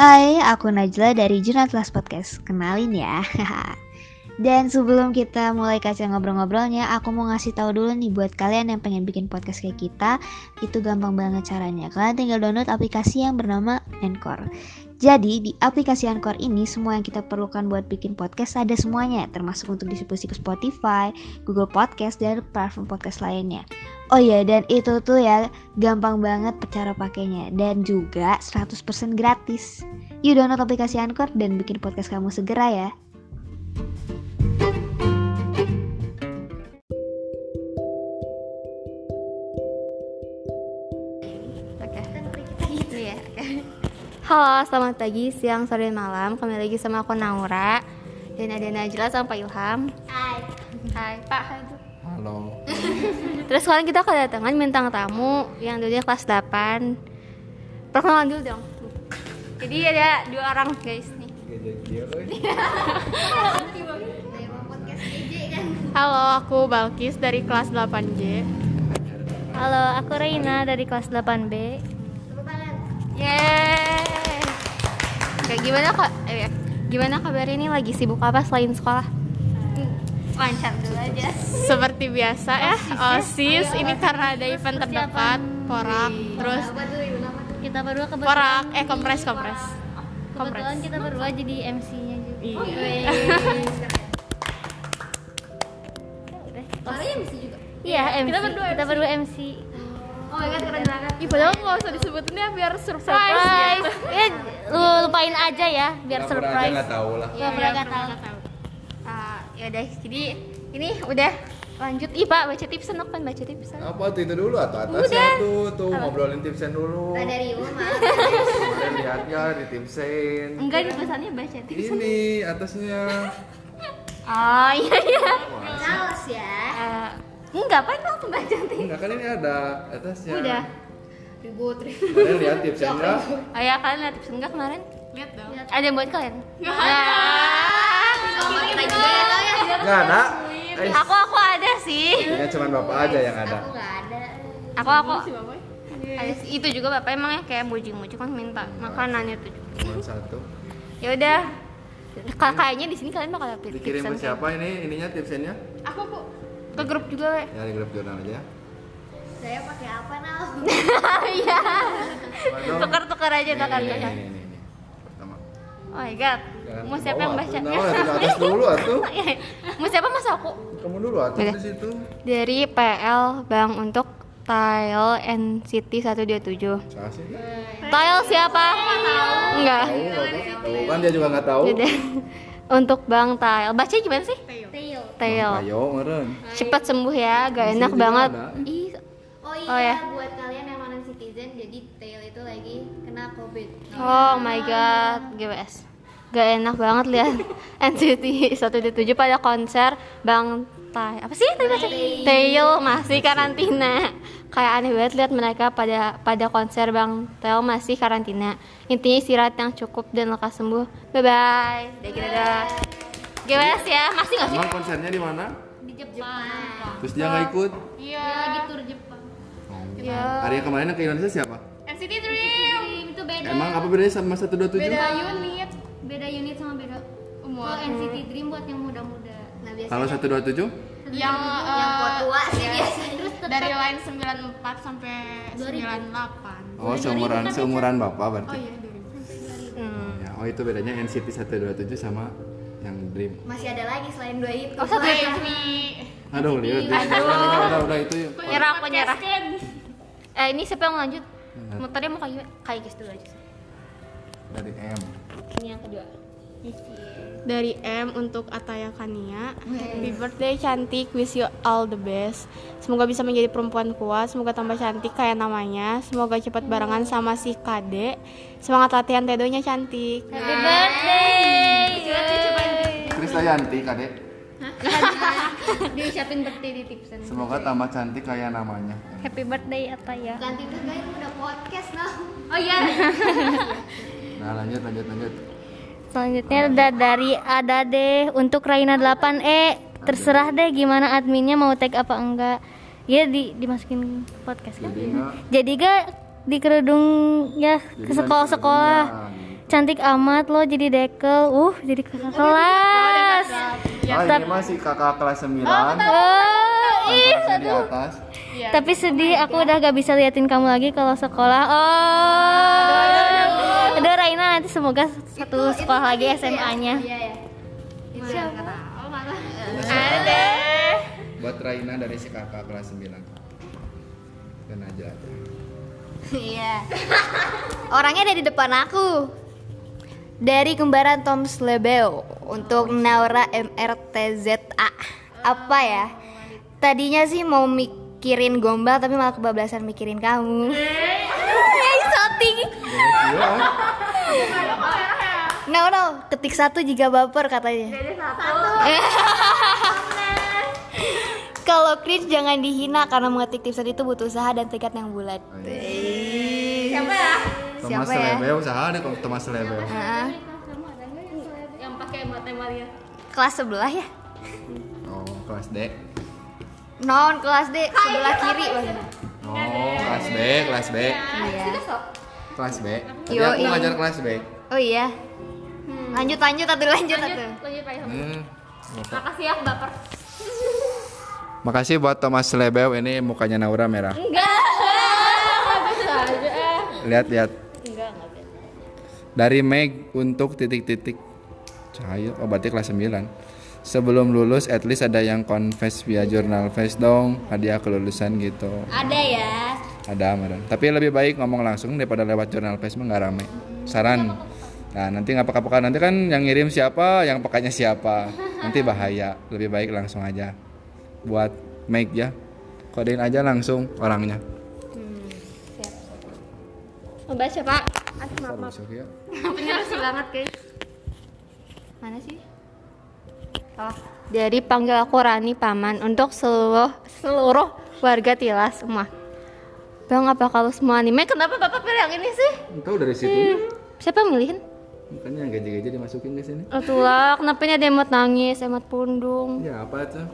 Hai, aku Najla dari Jurnal Atlas Podcast. Kenalin ya. Dan sebelum kita mulai kasih ngobrol-ngobrolnya, aku mau ngasih tahu dulu nih buat kalian yang pengen bikin podcast kayak kita, itu gampang banget caranya. Kalian tinggal download aplikasi yang bernama Anchor. Jadi di aplikasi Anchor ini semua yang kita perlukan buat bikin podcast ada semuanya, termasuk untuk distribusi ke Spotify, Google Podcast, dan platform podcast lainnya. Oh iya, dan itu tuh ya gampang banget cara pakainya dan juga 100% gratis. Yuk download aplikasi Anchor dan bikin podcast kamu segera ya. Oke. Iya. Halo, selamat pagi, siang, sore, dan malam. Kembali lagi sama aku Naura dan ada Najla sama Pak Ilham. Hai. Hai, Pak. Halo. Terus sekarang kita kedatangan bintang tamu yang dulunya kelas 8. Perkenalan dulu dong. Jadi ada dua orang guys nih. Halo, aku Balkis dari kelas 8J. Halo, aku Reina dari kelas 8B. Yeay. Oke, gimana kok? Eh, gimana kabar ini lagi sibuk apa selain sekolah? Lancar dulu aja Seperti biasa ya, OSIS ini karena ada event terdekat, Porak, terus kita berdua kebetulan Porak, eh kompres kompres. Kompres. kebetulan kita berdua jadi MC-nya juga Oh, Iya. MC juga Iya, MC. Kita berdua Kita berdua MC. oh my god keren banget Ih, padahal nggak usah disebutin ya biar surprise. Ya, lu lupain aja ya, biar Pura-pura surprise. nggak tahu lah. Iya, nggak tahu. Ya udah. Jadi ini udah lanjut. Ih, Pak, baca tipsen dong, kan baca tipsen. Apa tuh itu dulu atau atasnya tuh tuh ngobrolin tipsen dulu. Nah, dari rumah Kemarin lihat ya di tipsen. Enggak, di pesannya baca tipsen. Ini atasnya. Oh, iya iya. Chaos ya Eh, enggak, apa itu baca tipsen? Enggak kan ini ada atasnya. Udah. ribut ribut Kalian lihat tipsennya. Oh ya, kalian lihat tipsen enggak kemarin? lihat dong Ada yang buat kalian? sama kita juga ya ya Enggak ada. Eh, Aku aku ada sih. ya cuman bapak aja yang ada. aku nggak ada Aku aku. Ada sih. Itu juga bapak emangnya kayak bujing-bujing kan minta makanan itu juga. Cuman satu. Ya udah. Ka- Kayaknya di sini kalian bakal dapet Dikirim ke siapa ini ininya tipsennya? Aku kok ke grup juga, we. Ya di grup jurnal aja. saya pakai apa nal Iya. Tukar-tukar aja Ini, Oh my god. Jangan Mau siapa yang baca? Nah, ya, atas dulu atuh. Mau siapa mas aku? Kamu dulu atuh di situ. Dari PL Bang untuk Tile NCT 127. Saya sih. Tile siapa? Enggak. Tahu, kan dia juga nggak tahu. Untuk Bang Tile. Baca gimana sih? tail Tile. Ayo, meren. Cepet sembuh ya, gak enak banget. Ih, oh iya Oh, ya. buat kalian yang non citizen jadi tail itu lagi kena covid Oh my god, GWS. Gak enak banget lihat NCT 127 pada konser Bang Tai. Apa sih tadi baca? Tail masih karantina. Kayak aneh banget lihat mereka pada pada konser Bang Tail masih karantina. Intinya istirahat yang cukup dan lekas sembuh. Bye bye. Udah gitu dah. GWS ya, masih gak sih? Emang konsernya di mana? di Jepang Terus dia nggak ikut? ya lagi tur Jepang Ya. Hari yang kemarin ke Indonesia siapa? NCT Dream itu beda Emang apa bedanya sama 127? unit beda unit sama beda umur kalau NCT Dream buat yang muda-muda nah biasanya Kalau 127? yang yang tua eh, tua sih biasanya terus tetap dari line 94 sampai 98 Oh, seumuran seumuran Bapak berarti. oh iya 2000 Hmm. Ya, oh itu bedanya NCT 127 sama yang Dream. masih ada lagi selain dua itu Oh, satu Banyak. Aduh, lihat. Udah, udah, udah, udah, itu. Nyerah aku nyerah. Eh ini siapa yang mau lanjut? Muternya mau kayak kayak guys dulu aja. Dari M. Ini yang kedua. dari M untuk Ataya Kania Happy birthday cantik Wish you all the best Semoga bisa menjadi perempuan kuat Semoga tambah cantik kayak namanya Semoga cepat barengan sama si Kade Semangat latihan tedonya cantik Happy birthday. Krisdayanti, Kadek. Diucapin birthday di tipsen Semoga tambah cantik kayak namanya. Happy birthday Ataya. ganti tuh guys udah podcast nah Oh iya. Nah, lanjut, lanjut, lanjut. Selanjutnya ada dari Adade untuk Raina 8E. Terserah deh gimana adminnya mau tag apa enggak. Ya di dimasukin podcast kan. Jadi enggak Jadi gak di kerudung ya ke sekolah-sekolah. gitu. Cantik amat lo jadi dekel. Uh, jadi kakak kelas. Ah, ini masih kakak kelas 9 Oh, ih, Angkatnya di atas. Tapi sedih, aku udah gak bisa liatin kamu lagi kalau sekolah. Oh, aduh Raina nanti semoga satu sekolah lagi SMA-nya. Ada. Buat Raina dari si kakak kelas 9 Dan aja. Iya. Orangnya ada di depan aku. Dari kembaran Tom Slebeo untuk Naura MRTZA. Apa ya? Tadinya sih mau mikirin gombal tapi malah kebablasan mikirin kamu. Eh, shouting. No no, ketik satu jika baper katanya. Kalau cringe jangan dihina karena mengetik tipsan itu butuh usaha dan tekad yang bulat. Siapa ya? Thomas Siapa ya? Lebeo, usaha deh kok Thomas Lebeo Heeh. Yang pakai matematika. kelas sebelah ya? Oh, kelas D Non kelas D sebelah kiri maksudnya. Oh, kelas B, kelas B Iya. Kelas B Tadi Yo, aku iya. ngajar kelas B Oh iya. Lanjut lanjut atau lanjut atau. Lanjut Pak Ilham. hmm. Makasih ya baper. Makasih buat Thomas Lebeo, ini mukanya Naura merah Enggak. Lihat, lihat. Dari Meg untuk titik-titik. Cahaya, oh berarti kelas 9 Sebelum lulus at least ada yang confess via jurnal face dong Hadiah kelulusan gitu. Ada ya. Ada ada Tapi lebih baik ngomong langsung daripada lewat jurnal face mah nggak rame. Saran. Nah nanti nggak peka-peka nanti kan yang ngirim siapa, yang pekanya siapa. Nanti bahaya. Lebih baik langsung aja. Buat Meg ya. Kodein aja langsung orangnya. Membaca Pak. Aduh, maaf, maaf. Banget guys. Mana sih? Oh, Jadi panggil aku Rani Paman untuk seluruh seluruh warga Tilas semua. Bang, apa kalau semua anime? Kenapa Bapak pilih yang ini sih? Tahu dari situ Siapa yang milihin? Makanya yang gaji-gaji dimasukin ke sini Oh, tulah, kenapa ini ada emot nangis, emot pundung? Ya apa tuh?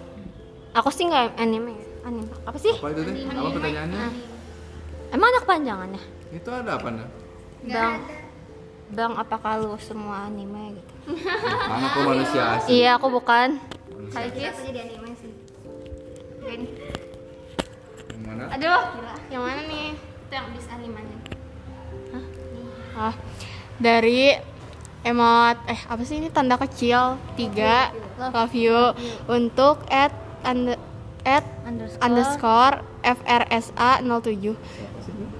Aku sih nggak anime. Anime apa sih? Apa itu teh? Apa pertanyaannya? Emang ada kepanjangannya? Itu ada apa nah? Bang, Bang, apa kalau semua anime gitu? Mana aku manusia asli? Iya, aku bukan. Aku jadi anime sih. Yang mana? Aduh, yang mana nih? Itu yang bis animenya. Hah? Ah, dari emot eh apa sih ini? Tanda kecil. Tiga. Love you. Untuk at under, at underscore. frsa 07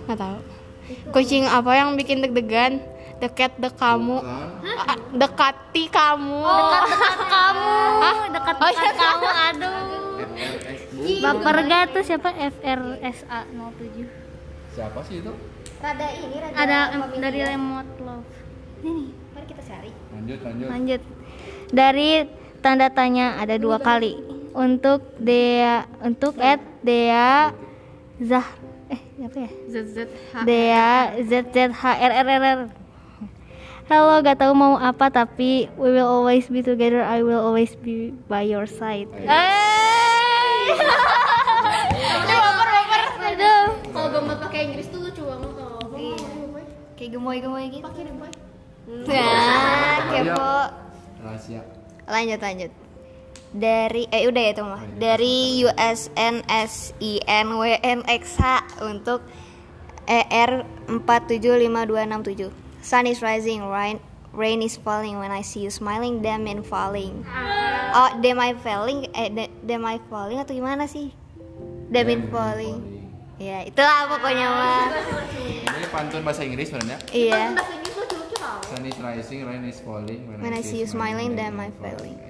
nggak tahu kucing apa yang bikin deg-degan deket dek kamu Ah, dekati kamu Dekat kamu. Dekat Oh, iya. kamu. Aduh. baper gak tuh siapa FRSA 07 Siapa sih itu? Rada ini rada ada em- dari remote love ini Mari kita cari. Lanjut, lanjut. lanjut dari tanda tanya ada dua kali untuk Dea untuk at Dea Zah apa ya Dea ZZHRRR Halo, gak tahu mau apa tapi we will always be together. I will always be by your side. Eh. Aduh, baper baper. Aduh. Kalau gambar pakai Inggris tuh lucu banget kalau Kayak gemoy-gemoy gitu. Pakai boy. Nah, kepo. Rahasia. Lanjut lanjut. Dari eh udah ya itu mah. Dari USNSINWNXH untuk E ER 475267. Sun is rising, rain rain is falling when I see you smiling, damn in falling. Oh, damn I falling, eh damn I falling atau gimana sih? Damn in falling. Ya, itulah pokoknya mah. Ini pantun bahasa Inggris sebenarnya. Iya. Sun is rising, rain is falling. When I see you smiling, damn I falling.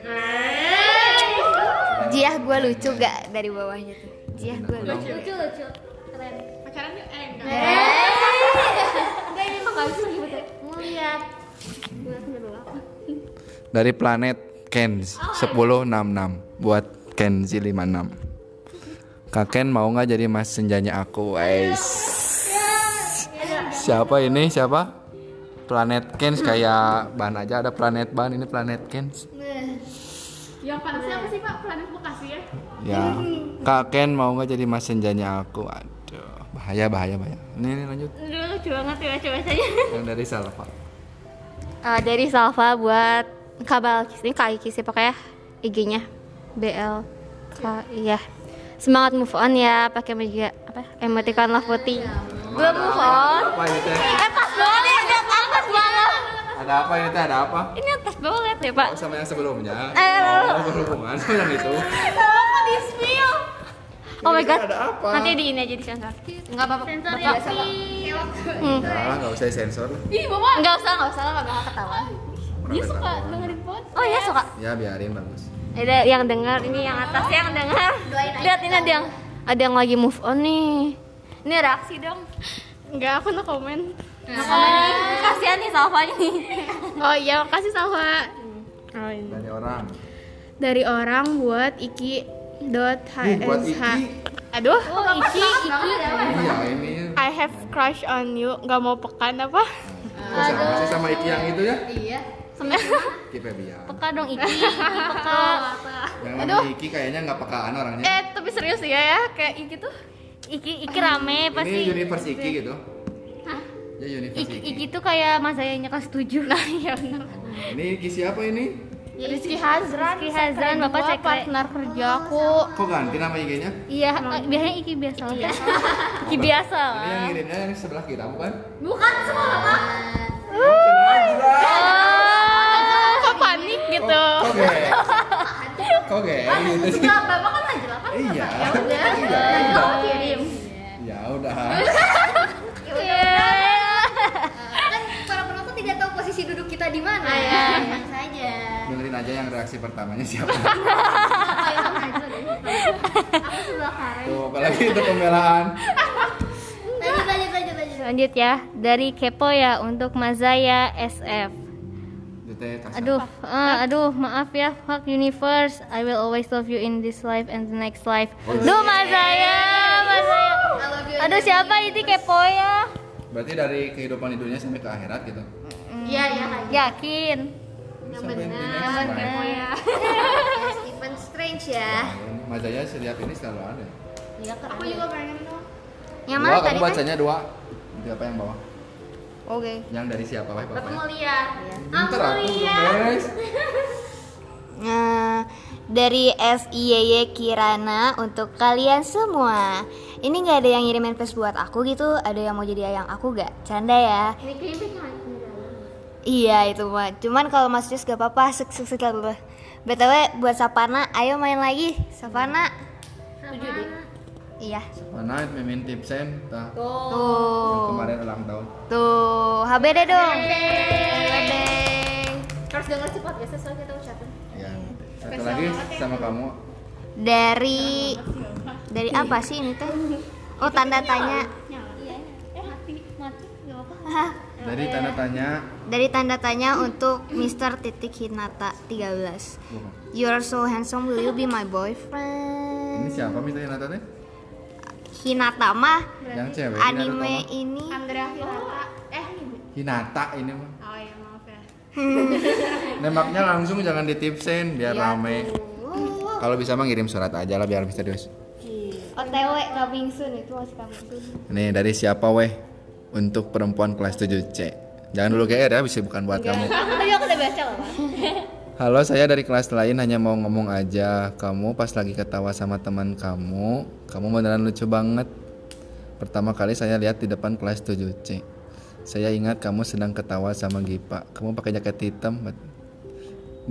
Jiah gue lucu gak dari bawahnya tuh? Jiah gue lucu. lucu lucu keren pacaran yuk eh enggak Enggak ini mah gak bisa gitu. Ngeliat. Dari planet Kenz 1066 buat Kenzi 56. Kak Ken mau nggak jadi mas senjanya aku? Guys. Siapa ini? Siapa? Planet Kenz kayak ban aja ada planet ban ini planet Kenz. Yang panasnya apa sih pak planet bekasi ya Ya. Kak Ken mau nggak jadi mas senjanya aku? Aduh, bahaya bahaya bahaya. Ini, ini lanjut. Aduh lucu banget ya baca-bacanya. Yang dari Salva. Eh, dari Salva buat kabel kis ini kaki kis ya pakai IG-nya BL K iya semangat move on ya pakai meja apa emoticon love putih belum move on teh? eh pas banget ya dia atas banget Ada apa ini teh? Ada apa? ini atas banget ya pak Oh, sama yang sebelumnya. Eh. Oh, berhubungan sama yang itu. Kenapa di spill oh my god Ada apa? nanti di ini aja di sensor nggak apa-apa Sensor Bapak- ya sih. Hmm. Nah, nggak usah sensor. nggak usah nggak usah nggak bakal ketawa Dia suka dengerin podcast. oh ya suka Ya biarin bagus. ada yang dengar ini yang atas yang dengar lihat ini ada yang ada yang lagi move on nih ini reaksi dong Enggak, aku no komen. Ah, kasihan nih Salvanya nih Oh iya, makasih Salva. Oh, ini. Dari orang. Dari orang buat Iki dot Nih, buat HSH. Iki. Aduh, Iki, Iki. Iya ini. I have crush on you. Gak mau pekan apa? Oh, sama sih sama Iki yang itu ya? Iya. Iki Febian. peka dong Iki peka Yang namanya Iki kayaknya nggak pekaan orangnya. Eh, tapi serius ya ya, kayak Iki tuh. Iki Iki rame Ini pasti universe Iki gitu. Ya universe Iki, Iki. Iki tuh kayak Mas Zayanya kelas 7 Nah iya benar Ini Iki siapa ini? Rizky Hazran, Rizky Hazran, Bapak Le. partner kerja aku. Kok ganti nama IG-nya? Iya, eh, biasanya Iki biasa lah Iki biasa Ini yang ngirimnya yang sebelah kita bukan? Bukan semua Bapak Kok panik gitu? Kok gak? Kok gak? Gitu sih. Bapak kan aja kan Iya. Iya. udah. kirim Ya udah. Kan para penonton tidak tahu posisi duduk kita di mana. Iya. Tenang saja. Dengerin aja yang reaksi pertamanya siapa. Aja deh. Aku sebelah. Tuh, apalagi itu pembelaan. Lanjut lanjut lanjut lanjut. Lanjut ya, dari Kepo ya untuk Mazaya SF. Aduh, eh, aduh, maaf ya, fuck universe. I will always love you in this life and the next life. Duh, Mazaya, Mazaya. I love you. Aduh, siapa itu kepo ya? Berarti dari kehidupan di dunia sampai ke akhirat gitu. Iya iya. Yakin? Yang benar. Kepo ya. Stephen Strange ya. Mas Jaya setiap ini selalu ada. Aku juga pengen dong. Yang Dua, mana tadi kan? bacanya dua. Itu apa yang bawah? Oke. Yang dari siapa, Wah, Bapak? Mulia. Bentar aku beres. Nah, dari SIYY Kirana untuk kalian semua. Ini nggak ada yang ngirimin face buat aku gitu, ada yang mau jadi ayang aku gak? Canda ya. Iya itu mah. Cuman kalau Mas Jus gak apa-apa, sek sek sek. BTW buat Sapana, ayo main lagi. Sapana. Iya. Mana mimin tipsen tah. Tuh. Kemarin ulang tahun. Tuh, HBD dong. HBD. Harus denger sih podcastnya soalnya kita. Ya. Satu lagi sama kamu. Dari dari apa sih ini teh? Oh, tanda tanya. Dari tanda tanya. Dari tanda tanya untuk Mr. Titik Hinata 13. Bukan. You are so handsome, will you be my Ini boyfriend? siapa minta Hinata teh? Hinata mah Yang cewek. Hinata anime ini Andrea Hirata. Eh, Hinata ini mah. oh iya ya. Nembaknya langsung jangan ditipsen biar rame. Kalau bisa mah ngirim surat aja lah biar misterius. OTW coming soon itu masih coming soon. Nih dari siapa weh? Untuk perempuan kelas 7C. Jangan dulu GR ya, bisa bukan buat kamu. Tapi aku udah baca loh, Pak. Halo, saya dari kelas lain hanya mau ngomong aja. Kamu pas lagi ketawa sama teman kamu, kamu beneran lucu banget. Pertama kali saya lihat di depan kelas 7C. Saya ingat kamu sedang ketawa sama Gipa. Kamu pakai jaket hitam, bet-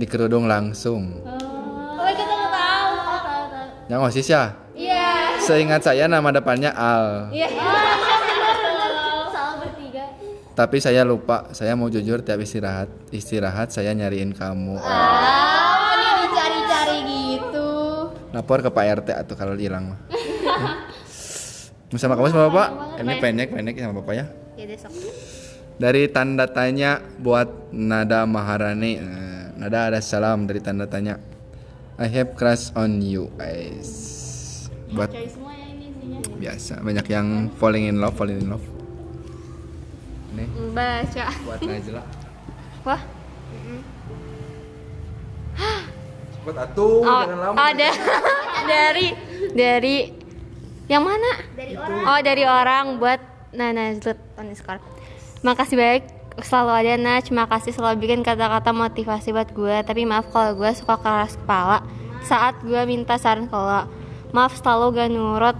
di kerudung langsung. Oh, kita tahu. Oh, tahu, tahu. Yang osis ya? Iya. Seingat saya nama depannya Al. Iya. Salah bertiga. Tapi saya lupa. Saya mau jujur tiap istirahat, istirahat saya nyariin kamu. Oh, ini dicari-cari gitu. Lapor ke Pak RT atau kalau hilang mah. sama kamu sama Bapak? Ini pendek pendek sama Bapak ya. Ya besok. Dari tanda tanya buat Nada Maharani. Eh, Nada ada salam dari tanda tanya. I have crush on you guys. Buat semua ya ini isinya. biasa banyak yang falling in love, falling in love. Nih Baca. buat Najla. Wah, Buat atuh, oh, jangan lama. ada dari dari yang mana? Dari orang. Oh, dari orang buat Nana Zlut underscore. Makasih banyak selalu ada nah cuma kasih selalu bikin kata-kata motivasi buat gue. Tapi maaf kalau gue suka keras kepala. Saat gue minta saran lo maaf selalu gak nurut.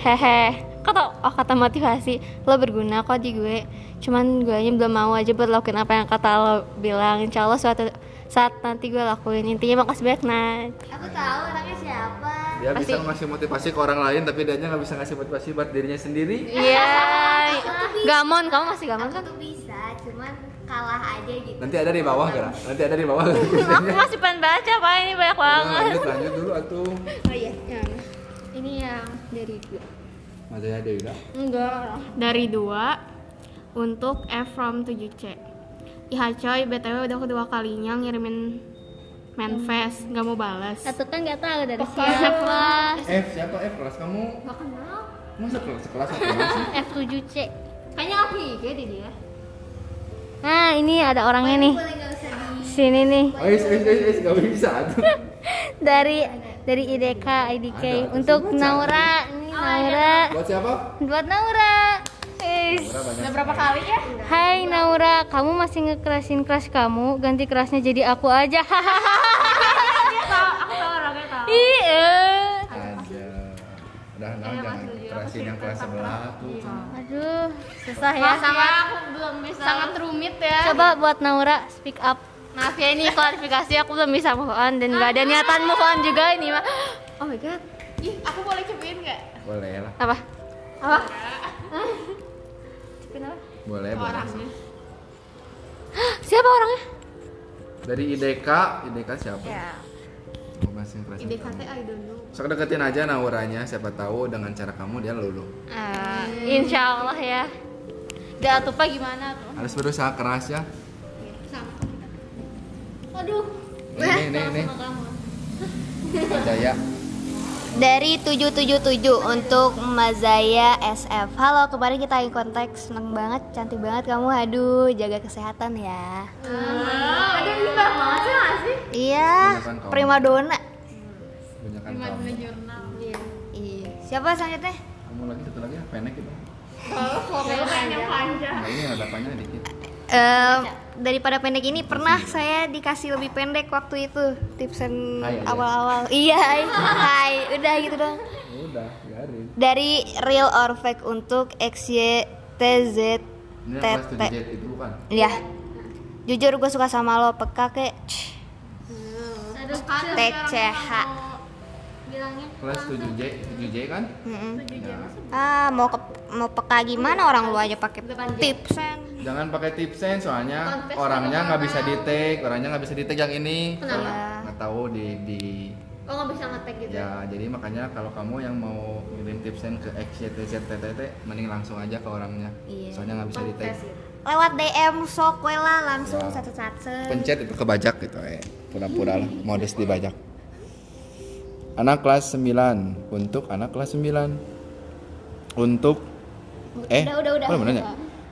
Hehe. Kata oh kata motivasi lo berguna kok di gue. Cuman gue nya belum mau aja buat lakuin apa yang kata lo bilang. Insya Allah suatu saat nanti gue lakuin intinya makasih banyak Nat Aku tahu orangnya siapa. Dia Pasti. bisa ngasih motivasi ke orang lain tapi dia nggak bisa ngasih motivasi buat dirinya sendiri. iya gamon kamu masih gamon kan Aku tuh bisa, cuman kalah aja gitu. Nanti ada di bawah gerak. Nanti ada di bawah. aku masih pengen baca pak ini banyak Nah, banget lanjut lanjut dulu atuh. oh iya ini yang dari gue Masa ya Dewi enggak Dari dua untuk F from 7C. Iha coy, BTW udah kedua kalinya ngirimin manifest, nggak mau balas. Satu kan nggak tahu dari siapa. F siapa F kelas kamu? gak kenal Masa kelas kelas apa sih? F7C. kayaknya aku IG di dia nah ini ada orangnya nih nggak sini nih Oh, is is is, is gak bisa tuh. dari dari IDK IDK Ada, untuk. Naura ini Naura Buat siapa? buat Naura Udah Berapa kali ya? Hai Naura, kamu masih ngekerasin keras kamu, ganti kerasnya jadi aku aja. Aku tahu orangnya tahu. Iya. Ada. Udah nah, jangan kerasin yang kelas sebelah tuh. Aduh, susah ya. Sama aku belum bisa. Sangat rumit ya. Coba buat Naura speak up. Maaf ya ini klarifikasi aku belum bisa move on dan nggak ada niatan move on juga ini mah. Oh my god. Ih, aku boleh cobain nggak? Boleh lah. Apa? Apa? Apa? Boleh, boleh. Orangnya. Siapa orangnya? Dari IDK, IDK siapa? Ya. Mau bahas yang kelas IDK kamu. teh I don't know. Sok deketin aja Nauranya, siapa tahu dengan cara kamu dia lulu. Eh, insya Allah ya. Udah tuh gimana tuh? Harus berusaha keras ya. Aduh. Ini, ini, ini. Jaya. Dari 777 untuk Mazaya SF. Halo, kemarin kita lagi kontak, seneng banget, cantik banget kamu. Aduh, jaga kesehatan ya. Ada ini banget sih nggak sih? Iya, prima dona. Kan kamu. jurnal. Iya. Siapa selanjutnya? Kamu lagi satu lagi ya, pendek gitu. Pokoknya panjang panjang. Nah, ini ada panjang dikit. Eh, daripada pendek ini pernah saya dikasih lebih pendek waktu itu tipsen awal-awal. Iya, hai. hai, udah gitu dong. Udah, biarin. Dari real or fake untuk XYTZ Ini yang kelas 7 TT. jet itu bukan? Ya. Jujur gue suka sama lo, peka ke Aduh, TCH. Bilangnya Kelas 7J, 7J kan? Mm-mm. Ya. Ah, mau ke, mau peka gimana orang lu aja pakai tipsen. Jangan pakai tipsen soalnya orangnya nggak bisa di tag, orangnya nggak bisa di tag yang ini. Iya. Nggak tahu di di Oh nggak bisa ngetek gitu? ya jadi makanya kalau kamu yang mau ngirim tipsen ke XYTZTT mending langsung aja ke orangnya. Iya. Soalnya nggak bisa di tag. Lewat DM sok lah langsung Ya. satu-satu. Pencet itu kebajak gitu eh. Pura-pura lah modus dibajak. Anak kelas 9 untuk anak kelas 9 untuk eh Udah, udah, udah. oh, ya?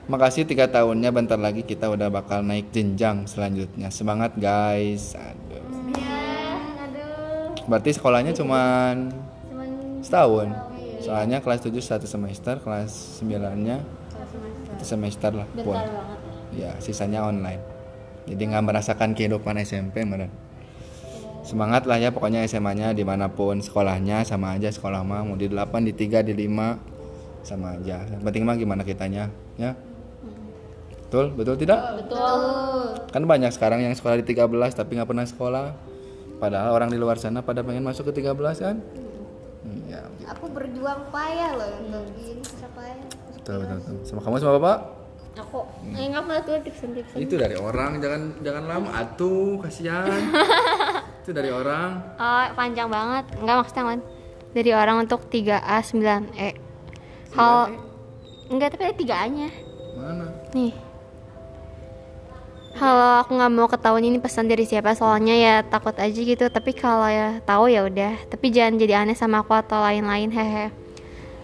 Makasih tiga tahunnya bentar lagi kita udah bakal naik jenjang selanjutnya. Semangat guys. Aduh. Berarti sekolahnya cuman setahun. Soalnya kelas 7 satu semester, kelas 9-nya satu semester lah. Pun. Ya, sisanya online. Jadi nggak merasakan kehidupan SMP meren. Semangat lah ya pokoknya SMA-nya di mana pun sekolahnya sama aja sekolah mah mau di 8, di 3, di 5 sama aja. Yang penting mah gimana kitanya ya. Betul, betul tidak? Betul. Kan banyak sekarang yang sekolah di 13 tapi nggak pernah sekolah. Padahal orang di luar sana pada pengen masuk ke 13 kan? Hmm, ya, Aku berjuang payah loh untuk ini payah. betul, betul, betul. Sama kamu sama Bapak? Aku eh, nggak pernah tuh tipsen-tipsen. Itu dari orang, jangan jangan lama atuh, kasihan. Itu dari orang. Oh panjang banget. Enggak maksudnya man. Dari orang untuk 3A 9E. Hal enggak tapi ada 3A-nya. Mana? Nih. Kalau aku nggak mau ketahuan ini pesan dari siapa soalnya ya takut aja gitu tapi kalau ya tahu ya udah tapi jangan jadi aneh sama aku atau lain-lain hehe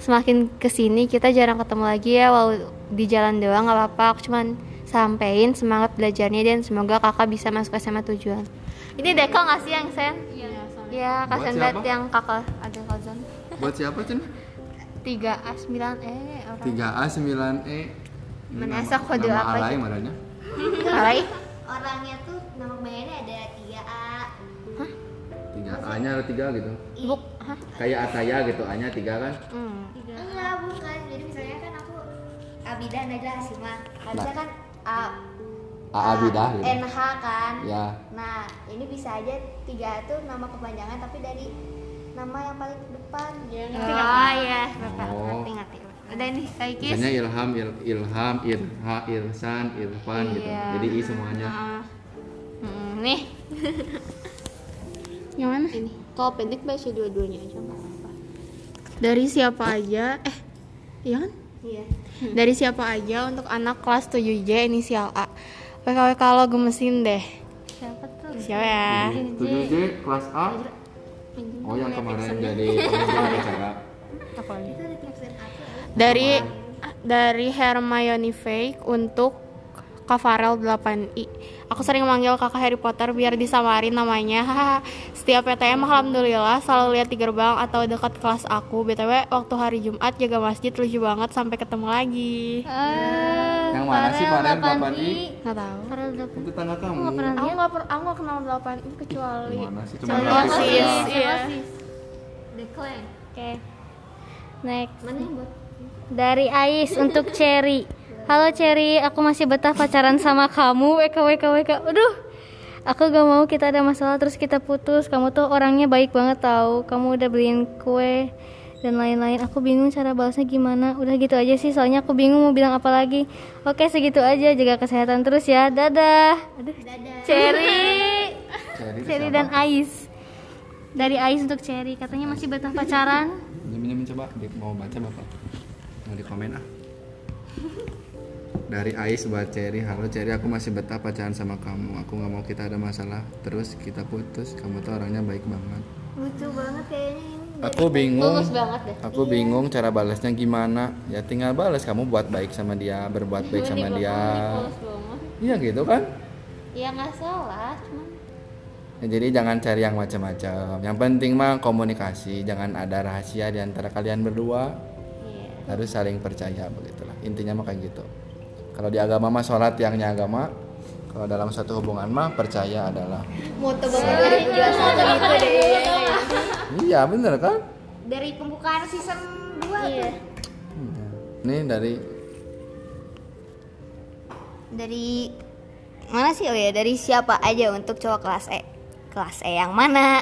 semakin ke sini kita jarang ketemu lagi ya walau di jalan doang nggak apa-apa aku cuman sampein semangat belajarnya dan semoga kakak bisa masuk SMA tujuan ini Deko nggak sih yang sen? Iya, Buat kasihan banget yang kakak ada Kazan Buat siapa, Cen? 3A 9E orang 3A 9E. Ini Mana nama- asa kode nama apa alay gitu? marahnya. Hai. Orangnya tuh nama kepanjangannya ada tiga A. tiga A nya ada tiga gitu Buk. Hah? kayak Ataya gitu A nya tiga kan Hmm. Enggak, bukan. Jadi misalnya kan aku Abida Najla Hasimah. Harusnya Nah. kan A A Abidah gitu NH kan. ya Nah, ini bisa aja tiga itu nama kepanjangan tapi dari nama yang paling depan. Oh iya, Bapak. Oh. Ngerti ngerti. Udah nih, Kak Ikis. misalnya Ilham Il, Ilham Irha Irsan Irfan gitu Iya. jadi I semuanya Heeh. Hmm, nih. Yang mana? Ini. Kalau pendek baca dua-duanya aja nggak apa-apa. Dari siapa aja? Eh, iya kan? Iya. Dari siapa aja untuk anak kelas 7J inisial A. PKW kalau gemesin deh. Siapa tuh? Siapa ya? 7J kelas A oh yang kemarin dari acara Dari dari Hermione Fake untuk Kak Farel 8i. Aku sering manggil kakak Harry Potter biar disamarin namanya. Haha. Setiap PTM alhamdulillah selalu lihat di gerbang atau dekat kelas aku. BTW waktu hari Jumat jaga masjid lucu banget sampai ketemu lagi. yang mana sih Farel 8i Nggak tahu. Farel dapat. itu tetangga kamu Aku nggak per- aku nggak kenal 8i kecuali mana sih cuma Osis. Iya. The Clan. Oke. Next. Mana yang buat? Dari Ais untuk Cherry. Halo Cherry, aku masih betah pacaran sama kamu. WK WK WK. Aduh. Aku gak mau kita ada masalah terus kita putus. Kamu tuh orangnya baik banget tahu. Kamu udah beliin kue dan lain-lain. Aku bingung cara balasnya gimana. Udah gitu aja sih, soalnya aku bingung mau bilang apa lagi. Oke, segitu aja. Jaga kesehatan terus ya. Dadah. Aduh. Cherry. Cherry dan Ais. Dari Ais untuk Cherry, katanya masih betah pacaran. Minjem coba mau baca bapak mau di komen ah dari Ais buat Cherry halo Cherry aku masih betah pacaran sama kamu aku nggak mau kita ada masalah terus kita putus kamu tuh orangnya baik banget Lucu banget kayaknya ini. aku bingung Tulus banget deh. aku bingung cara balasnya gimana ya tinggal balas kamu buat baik sama dia berbuat baik sama dia iya gitu kan Ya nggak salah, cuman Ya, jadi jangan cari yang macam-macam. Yang penting mah komunikasi, jangan ada rahasia di antara kalian berdua. iya. Harus saling percaya begitulah. Intinya mah kayak gitu. Kalau di agama mah sholat yangnya agama. Kalau dalam satu hubungan mah percaya adalah. Moto banget dari penjelasan gitu deh. Iya bener kan? Dari pembukaan season 2 Iya. Iya. Ini dari Dari mana sih oh ya dari siapa aja untuk cowok kelas E kelas E yang mana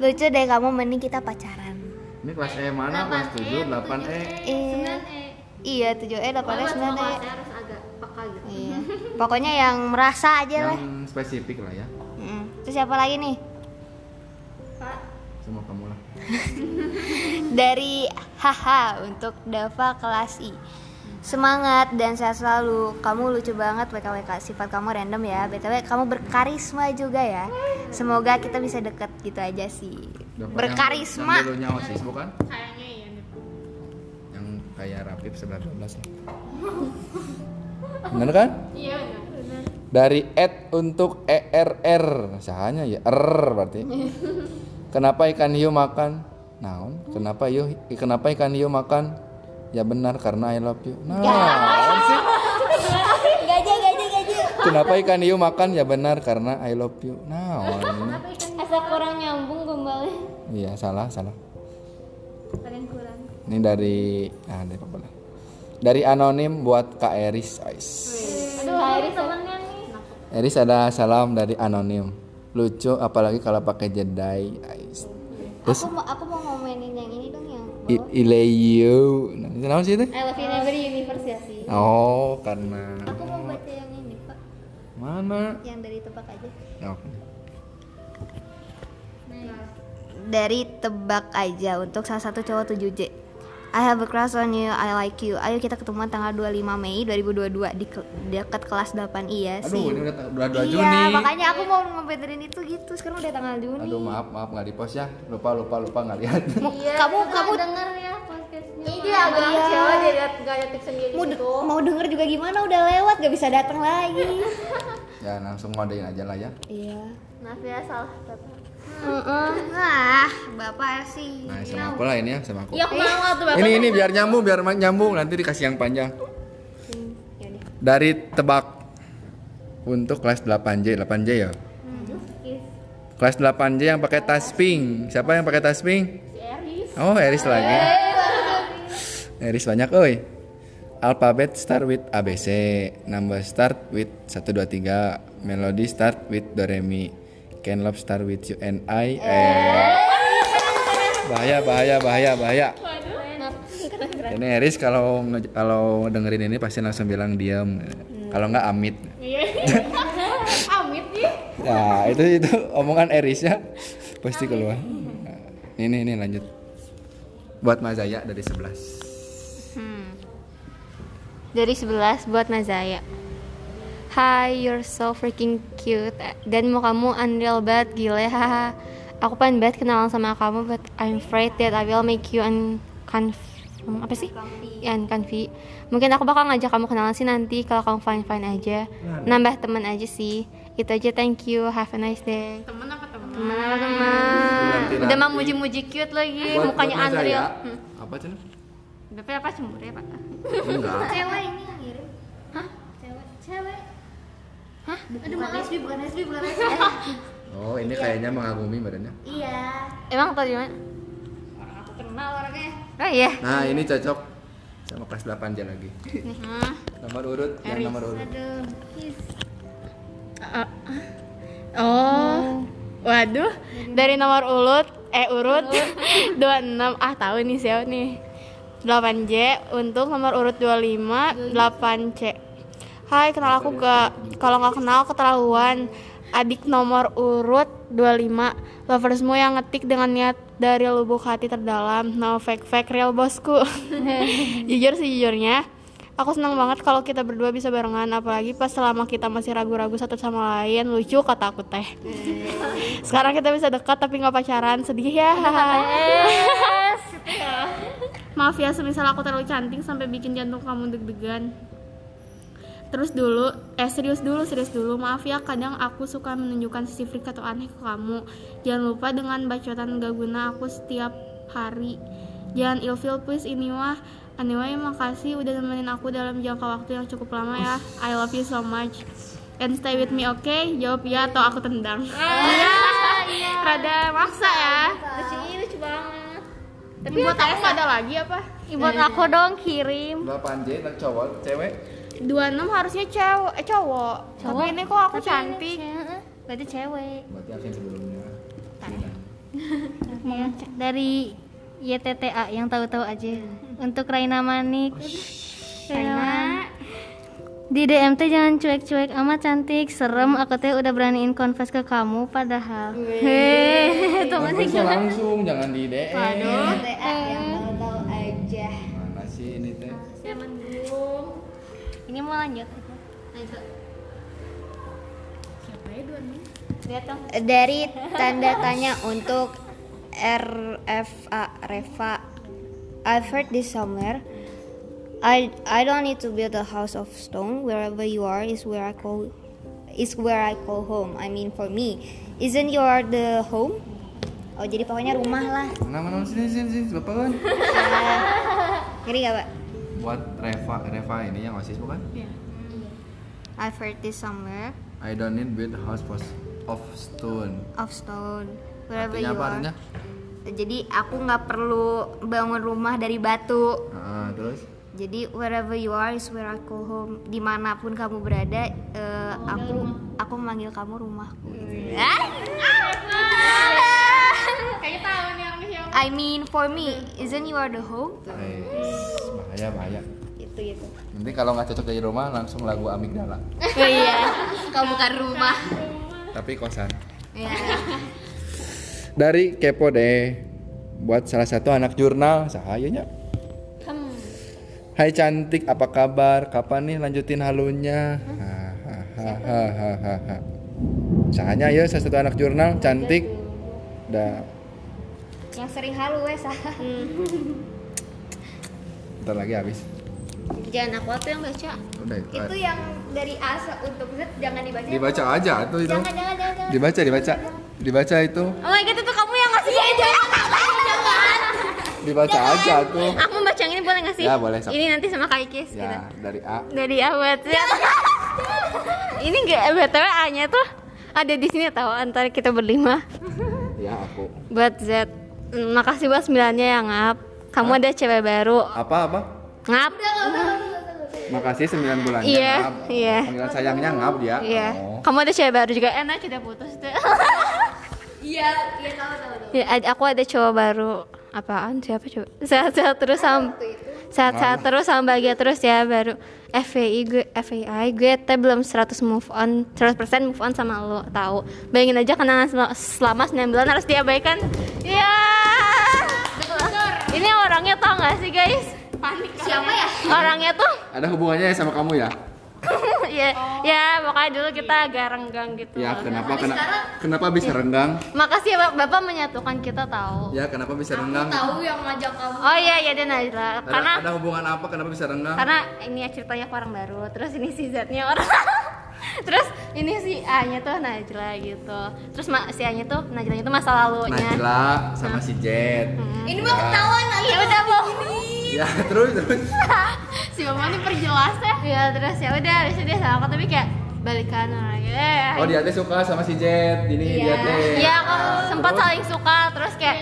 lucu deh kamu mending kita pacaran ini kelas E mana? Kelas 7, 8 E. iya iya 7 E 8 E 9 E gitu. iya pokoknya yang merasa aja lah Yang spesifik lah ya. Mm. terus siapa lagi nih Semua kamu lah. dari haha untuk Dava kelas I semangat dan sehat selalu kamu lucu banget WKWK sifat kamu random ya btw kamu berkarisma juga ya semoga kita bisa deket gitu aja sih Dapat berkarisma Yang, yang dulunya OSIS bukan? Kayaknya iya. Yang kayak Rapip 11 12 lah. Bener kan? Iya, Dari Ed untuk ERR. Sahanya ya R berarti. Kenapa ikan hiu makan? Naon? Kenapa hiu kenapa ikan hiu makan? Ya benar karena I love you. Nah, sih. Kenapa ikan hiu makan? Ya benar karena I love you. Nah, Asa kurang nyambung gombalnya. iya salah salah. Kurang. Ini dari ah dari apa lah? Dari anonim buat Kak Eris. Ais. Aduh, temennya nih. Eris ada salam dari anonim. Lucu apalagi kalau pakai jedai. Ais. Terus aku mau aku mau ngomenin yang ini dong yang I- Ileyu. Nah, itu nama sih itu? I love you never universe ya sih. Oh, karena aku mau baca yang ini pak mana? yang dari tebak aja oke. dari tebak aja untuk salah satu cowok 7J I have a crush on you, I like you Ayo kita ketemuan tanggal 25 Mei 2022 di ke- dekat kelas 8 iya Aduh, sih ini udah udah 2 Juni. Iya, makanya aku mau ngebeterin itu gitu. Sekarang udah tanggal Juni. Aduh, maaf, maaf nggak di post ya. Lupa, lupa, lupa nggak lihat. kamu kamu denger ya podcastnya. Iya, agak kecewa dia lihat sendiri mau, gitu. mau denger juga gimana udah lewat gak bisa datang lagi. ya, langsung ngodein aja lah ya. iya. Maaf ya salah kata. Ah, Bapak sih. Nah, sama aku lah ini ya, sama aku. Ya mau tuh Ini ini biar nyambung, biar nyambung. Nanti dikasih yang panjang. Dari tebak untuk kelas 8J 8J ya? Kelas 8J yang pakai tas pink. Siapa yang pakai tas pink? Oh Eris lagi. Eris banyak oi. Alphabet start with ABC number start with 1 2 3 melody start with do re mi can love start with you and I. Eh. Bahaya bahaya bahaya bahaya. Ini Eris kalau kalau dengerin ini pasti langsung bilang diam. Kalau nggak amit. Amit nih. Ya itu itu omongan Eris ya pasti keluar. Nah, ini ini lanjut. Buat Mazaya dari 11 Dari 11 buat Nazaya. Hi, you're so freaking cute. Dan mukamu unreal banget, gile. Haha. Aku pengen banget kenalan sama kamu, but I'm afraid that I will make you uncomfortable. Apa sih? Ya, uncomfy. Mungkin aku bakal ngajak kamu kenalan sih nanti kalau kamu fine-fine aja. Nambah temen aja sih. Itu aja, thank you. Have a nice day. Temen apa temen? Temen apa teman? Udah mah muji-muji cute lagi, Buat- mukanya buat unreal. Hmm. Apa sih? Bapak apa cemburu ya, Pak? Enggak. Cewek ini yang ngirim. Hah? Cewek. Cewek. Hah? Aduh, bukan SB, bukan SB, bukan SB. Oh, ini kayaknya mengagumi badannya. Iya. Emang tau di mana? Orang aku kenal orangnya. Oh iya. Nah, ini cocok sama kelas 8 aja lagi. Nomor urut, yang nomor urut. Aduh. Yes. Oh. Waduh, dari nomor urut eh urut 26 ah tahu nih siapa nih. 8J untuk nomor urut 25 8C. Hai, kenal aku gak? Kalau nggak kenal keterlaluan. Adik nomor urut 25 Loversmu yang ngetik dengan niat dari lubuk hati terdalam. No fake fake real bosku. Jujur sejujurnya Aku senang banget kalau kita berdua bisa barengan Apalagi pas selama kita masih ragu-ragu satu sama lain. Lucu kata aku teh. Sekarang kita bisa dekat tapi nggak pacaran. Sedih ya. Maaf ya semisal aku terlalu cantik Sampai bikin jantung kamu deg-degan Terus dulu, eh serius dulu, serius dulu. Maaf ya, kadang aku suka menunjukkan sisi freak atau aneh ke kamu. Jangan lupa dengan bacotan gak guna aku setiap hari. Jangan ilfeel please ini mah. Anyway, makasih udah nemenin aku dalam jangka waktu yang cukup lama ya. I love you so much. And stay with me, oke? Jawab ya atau aku tendang. Iya, rada maksa ya. Lucu, lucu banget. Tapi buat aku nggak ada lagi apa? Buat aku dong kirim. 8J anak cowok, cewek. 26 harusnya cewek, eh cowok. Tapi ini kok aku cantik. Berarti cewek. Berarti aku yang sebelumnya. Dari YTTA yang tahu-tahu aja. Untuk Raina Manik. Raina. Di DM teh jangan cuek-cuek amat cantik, serem. Aku teh udah beraniin confess ke kamu padahal. Hehehe, temen Konversnya langsung, jangan di DM. TA Ini mau lanjut. Lihat dong. Dari tanda tanya untuk RFA Reva. I've heard this somewhere. I I don't need to build a house of stone. Wherever you are is where I call is where I call home. I mean for me, isn't your the home? Oh jadi pokoknya rumah lah. Mana mana sini sini sini bapak kan? Ngeri gak pak? Buat Reva, Reva ini yang osis bukan? I've heard this somewhere I don't need build house for of stone. of stone. Wherever Artinya you apa are. artinya? Jadi aku nggak perlu bangun rumah dari batu. Ah, terus? Jadi wherever you are is where I call home. Di mana pun kamu berada, eh, aku aku memanggil kamu rumahku. Kayaknya tahu nih orangnya siapa. I mean for me, isn't you are the home? Eh, bahaya bahaya. Itu gitu. Nanti kalau nggak cocok jadi rumah langsung lagu Amigdala. Oh iya. Kau bukan rumah. Tapi kosan. Ya. Dari kepo deh. Buat salah satu anak jurnal, sahayanya. Hai cantik, apa kabar? Kapan nih lanjutin halunya? Hahaha. Sahanya ya salah satu anak jurnal cantik. Udah Yang sering halu wes. Ntar lagi habis. Jangan aku tuh yang baca. Udah itu. Itu yang dari A untuk Z jangan dibaca. Dibaca aja tuh itu. Jangan jangan jangan. jangan. Dibaca, dibaca. Dibaca itu. Oh my god, itu kamu yang ngasih ya, jangan. Dibaca aja tuh. Aku membaca yang ini boleh nggak sih? Ya, boleh, sok. Ini nanti sama Kak Ikis gitu. Ya, dari A. Dari awet. Ya. Ini enggak BTW A-nya tuh ada di sini tahu antara kita berlima. Ya aku. Buat Z. Makasih buat sembilannya ya ngap. Kamu ada cewek baru. Apa apa? Ngap. Makasih 9 bulan. Iya, iya. Panggilan sayangnya ngap dia. Iya. Oh. Kamu ada cewek baru juga. Enak udah putus tuh. Iya, iya tahu tahu tahu. Ya, aku ada cowok baru. Apaan? Siapa coba? Sehat-sehat terus sama sehat-sehat terus sama bahagia terus ya baru FVI gue FVI gue teh belum 100 move on 100% move on sama lo tahu bayangin aja kenangan sel- selama 9 bulan harus diabaikan. Ya ini orangnya tau gak sih guys? Panik. Siapa ya? orangnya tuh Ada hubungannya sama kamu ya? ya ya makanya dulu kita agak renggang gitu. Ya, kenapa kena, kenapa bisa renggang? makasih ya Bapak, Bapak menyatukan kita tahu. Ya, kenapa bisa renggang? Tahu yang ngajak kamu. oh iya iya dia Najla. Karena ada hubungan apa? Kenapa bisa renggang? karena ini ya ceritanya orang baru. Terus ini si Z-nya orang terus ini si A-nya tuh Najla gitu. Terus ma- si A-nya tuh Najla itu masa lalunya. Najla sama si Jet. Ini mah ketahuan lagi. ya udah mau Ya, terus terus. si mama nih perjelas ya ya terus ya udah habis itu dia sama aku tapi kayak balikan orang ya Oh, dia teh suka sama si Jet. Ini dia teh. Iya, aku sempat Terus? saling suka terus kayak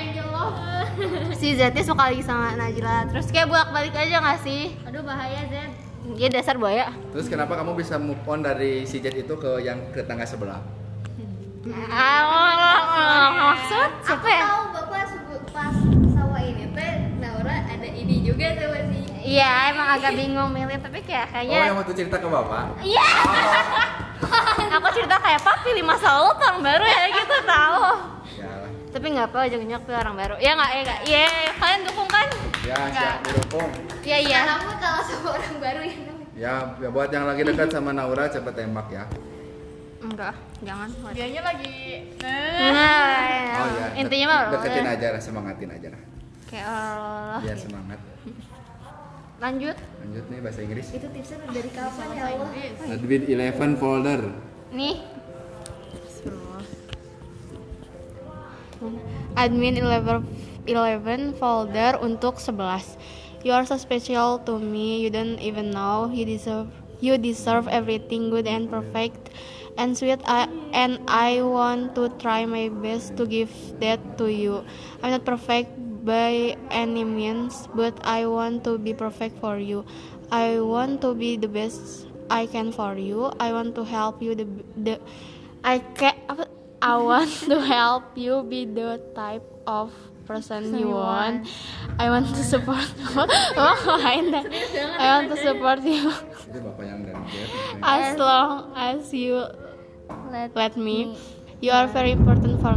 si Z-nya suka lagi sama Najla terus kayak bolak balik aja gak sih Aduh bahaya Zen. dia dasar buaya Terus kenapa kamu bisa move on dari si Jet itu ke yang ke tangga sebelah? Ah, maksud siapa Aku ya tahu bapak sebut pas juga sama si. Iya, emang agak bingung milih tapi kayak Oh, kayaknya yang waktu cerita ke Bapak? Iya. aku cerita kayak Pak pilih masa orang baru ya gitu tahu. Ya, Tapi nggak apa ujung-ujungnya pilih orang baru. Ya nggak ya nggak. Iya, kalian dukung kan? ya siap didukung. Iya iya. Kamu kalau sama orang baru ya. Ya, ya buat yang lagi dekat sama Naura cepet tembak ya. Enggak, jangan. Dianya lagi Nah, ya. Oh ya. intinya mah deketin aja lah, semangatin aja lah. Kayak Allah. Biar semangat. Lanjut. Lanjut nih bahasa Inggris. Itu tipsnya dari kapan ya Allah? Admin 11 folder. Nih. admin 11 11 folder untuk 11 you are so special to me you don't even know you deserve you deserve everything good and perfect and sweet I, and I want to try my best to give that to you I'm not perfect by any means but I want to be perfect for you I want to be the best I can for you I want to help you the the I can I want to help you be the type of person you want. I want to support you. Oh, I want to support you Itu Bapak yang dari Jet. as long as you Let let me. You are very important for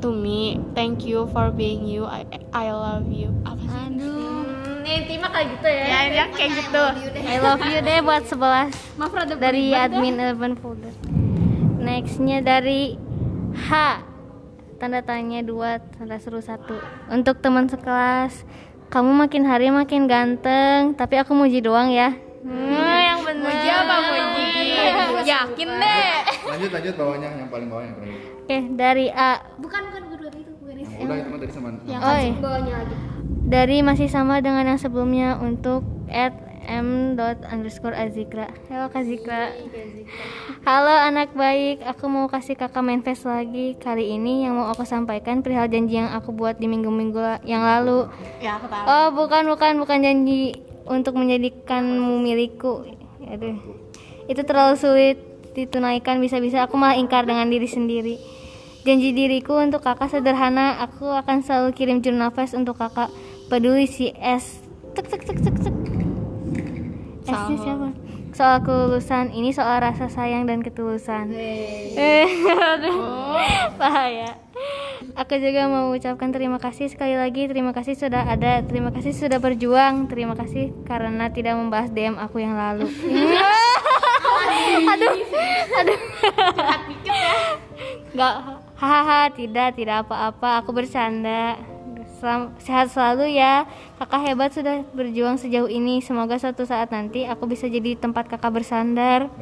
to me. Thank you for being you. I I love you. Apa sih? Aduh. Nih intinya kayak gitu ya. Ya, dia kayak gitu. I love you deh buat 11 Maaf rada dari admin 11 folder. Nextnya dari H tanda tanya dua tanda seru satu untuk teman sekelas kamu makin hari makin ganteng tapi aku muji doang ya hmm, yang bener Muji apa muji? Yakin deh. Lanjut lanjut bawahnya yang paling bawah yang paling. Oke dari A Bukan bukan berdua itu bukan itu. Udah itu dari sama. oh iya. Bawahnya lagi. dari masih sama dengan yang sebelumnya untuk at m dot underscore azikra halo kak Zikra halo anak baik aku mau kasih kakak manifest lagi kali ini yang mau aku sampaikan perihal janji yang aku buat di minggu-minggu yang lalu Ya, aku tahu. oh bukan bukan bukan janji untuk menjadikanmu milikku Aduh. itu terlalu sulit ditunaikan bisa-bisa aku malah ingkar dengan diri sendiri janji diriku untuk kakak sederhana aku akan selalu kirim jurnal flash untuk kakak. Peduli si S. Tek tek tek tek tek. S nya siapa? Soal kelulusan. Ini soal rasa sayang dan ketulusan. Eh aduh. Bahaya. Aku juga mau ucapkan terima kasih sekali lagi. Terima kasih sudah ada. Terima kasih sudah berjuang. Terima kasih karena tidak membahas DM aku yang lalu. Aduh. Aduh. Gak Hahaha tidak Tidak apa-apa Aku bercanda. Selam- Sehat selalu ya. Kakak hebat sudah berjuang sejauh ini. Semoga suatu saat nanti Aku bisa jadi tempat kakak bersandar.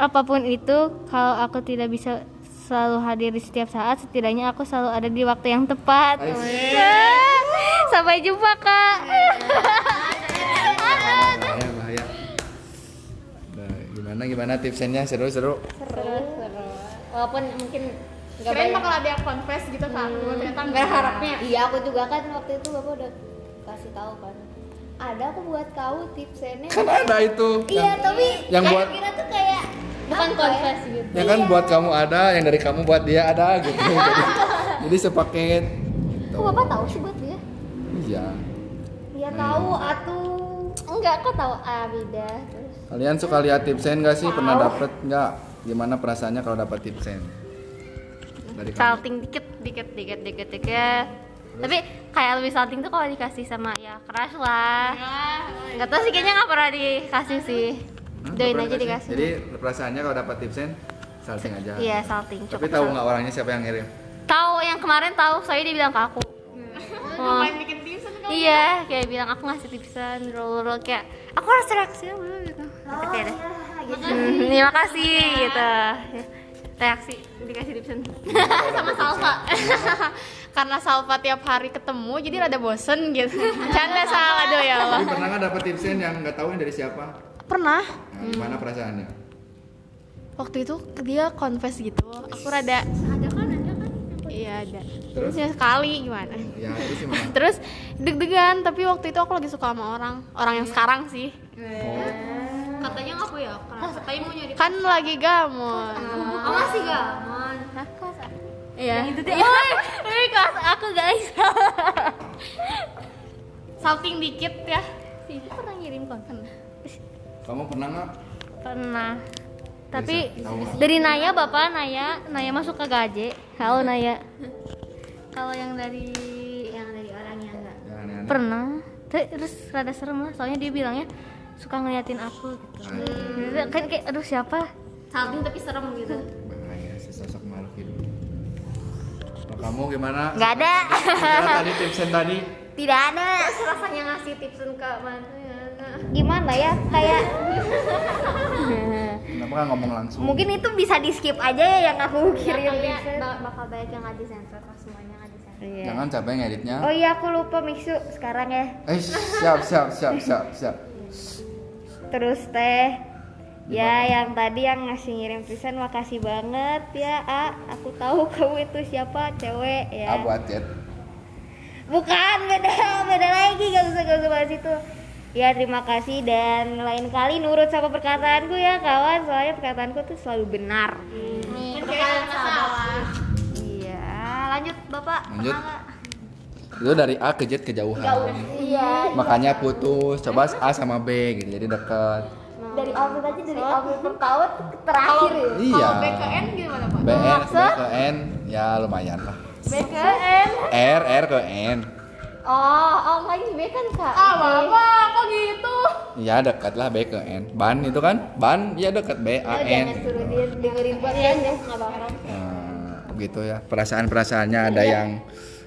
Apa pun itu kalau aku tidak bisa selalu hadir di setiap saat setidaknya aku selalu ada di waktu yang tepat. Sampai jumpa kak. Bahaya bahaya. Gimana tipsnya? Seru-seru? seru seru walaupun mungkin nggak Kirain banyak bakal ada yang confess gitu kan, ternyata enggak. berharapnya iya aku juga kan waktu itu bapak udah kasih tahu kan ada aku buat kau tipsnya Kan ada itu. iya yang, tapi yang kayak buat- kira tuh kayak bukan confess gitu ya kan buat kamu ada, yang dari kamu buat dia ada gitu. jadi, jadi sepaket. kok bapak tahu sih buat dia Iya. Iya tahu atuh enggak kok tahu ah beda terus Kalian suka lihat tipsen gak sih? Pernah dapet nggak? Gimana perasaannya kalau dapat tipsen? Dari kamu. salting dikit dikit dikit dikit dikit. Tapi kayak lebih salting tuh kalau dikasih sama ya crush lah. Nggak tahu sih kayaknya nggak pernah dikasih sih. Hah, doain aja dikasih? Jadi perasaannya kalau dapat tipsen salting aja. iya salting Tapi tahu nggak orangnya siapa yang ngirim? tahu yang kemarin tahu saya dia bilang ke aku. Oh. Main bikin tips kan iya kayak bilang aku ngasih tipsan roll roll kayak aku harus reaksi dulu gitu oke deh Hmm, terima kasih gitu reaksi dikasih tipsan sama Salva. Karena Salva tiap hari ketemu jadi rada bosen gitu. Canda salah aduh ya Allah. Tapi pernah nggak dapat tipsen yang nggak tahu dari siapa? Pernah Nah, gimana perasaannya? waktu itu dia confess gitu. Aku rada ada kan ada kan iya ada. Terus? Terusnya sekali gimana? Ya itu sih mana? Terus deg-degan tapi waktu itu aku lagi suka sama orang, orang yang sekarang sih. Katanya apa ya katanya mau nyari Kan lagi gamon. oh masih gamon. Iya. itu deh Woi, kelas aku guys. Salting dikit ya. Sisi pernah ngirim konten Kamu pernah nggak? pernah. Tapi Bisa, nggak? dari Naya bapak Naya Naya masuk ke gaje halo Naya. Kalau yang dari yang dari orangnya enggak Ya, aneh-aneh. pernah. Tapi terus rada serem lah soalnya dia bilangnya suka ngeliatin aku gitu Ah. kan kayak aduh siapa salting tapi serem gitu Bahaya sesosok makhluk hidup. Kalau kamu gimana? nggak ada tadi tipsen tadi? tidak ada terus rasanya ngasih tipsun ke mana gimana ya kayak Kenapa nggak ngomong langsung? mungkin itu bisa di skip aja ya yang aku kirim tipsen. bak- bakal banyak yang nggak disensor pas semuanya nggak disensor Iya. Jangan capek ngeditnya. oh iya aku lupa Miksu sekarang ya Eh, siap, siap, siap, siap, siap. Terus teh. Ya yang tadi yang ngasih ngirim tulisan makasih banget ya A. Aku tahu kamu itu siapa cewek ya. Buat chat. Bukan beda beda lagi gak usah gak usah bahas itu. Ya terima kasih dan lain kali nurut sama perkataanku ya kawan. Soalnya perkataanku tuh selalu benar. Kan kayak salah Iya. Lanjut bapak. Lanjut. pernah? Itu dari A ke Z kejauhan. Iya Makanya putus. Coba A sama B gitu, jadi dekat. dari April aja dari April pertama terakhir ya Iya. Kalau BKN gimana, Pak? BN, B ke N, ya lumayan lah. BKN R, R ke N. Oh, oh lain B kan kak Ah, Bapak, kok gitu? Ya dekat lah B ke N. Ban itu kan? Ban, ya dekat B A jangan N. suruh dia dengerin podcast ya nggak bakal Nah, gitu ya. Perasaan-perasaannya ada yang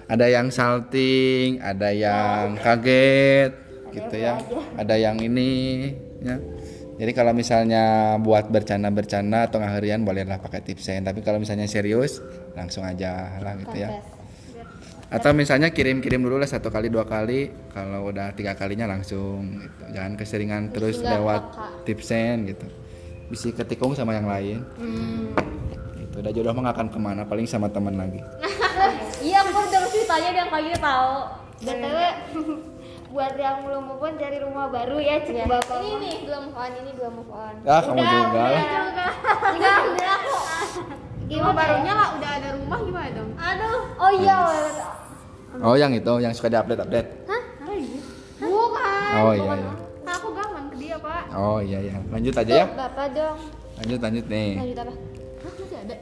ada yang salting, ada yang kaget, gitu ya. Ada yang ini, ya. Jadi kalau misalnya buat bercanda-bercanda atau ngaharian bolehlah pakai tipsen. Tapi kalau misalnya serius, langsung aja lah gitu ya. Atau misalnya kirim-kirim dulu lah satu kali dua kali. Kalau udah tiga kalinya langsung. Gitu. Jangan keseringan terus lewat tipsen gitu. Bisa ketikung sama yang lain. Itu udah jodoh mah akan ke mana paling sama teman lagi. iya aku udah ceritanya dia kayak gitu tahu btw buat yang belum move on cari rumah baru ya cek bapak ini nih belum move on ini belum move on Ah kamu juga lah. enggak udah aku Rumah barunya lah udah ada rumah gimana dong? aduh oh iya Oh yang itu yang suka diupdate update. Bukan. Oh iya iya. Aku gaman ke dia, Pak. Oh iya iya. Lanjut aja ya. bapak dong Lanjut lanjut nih. lanjut apa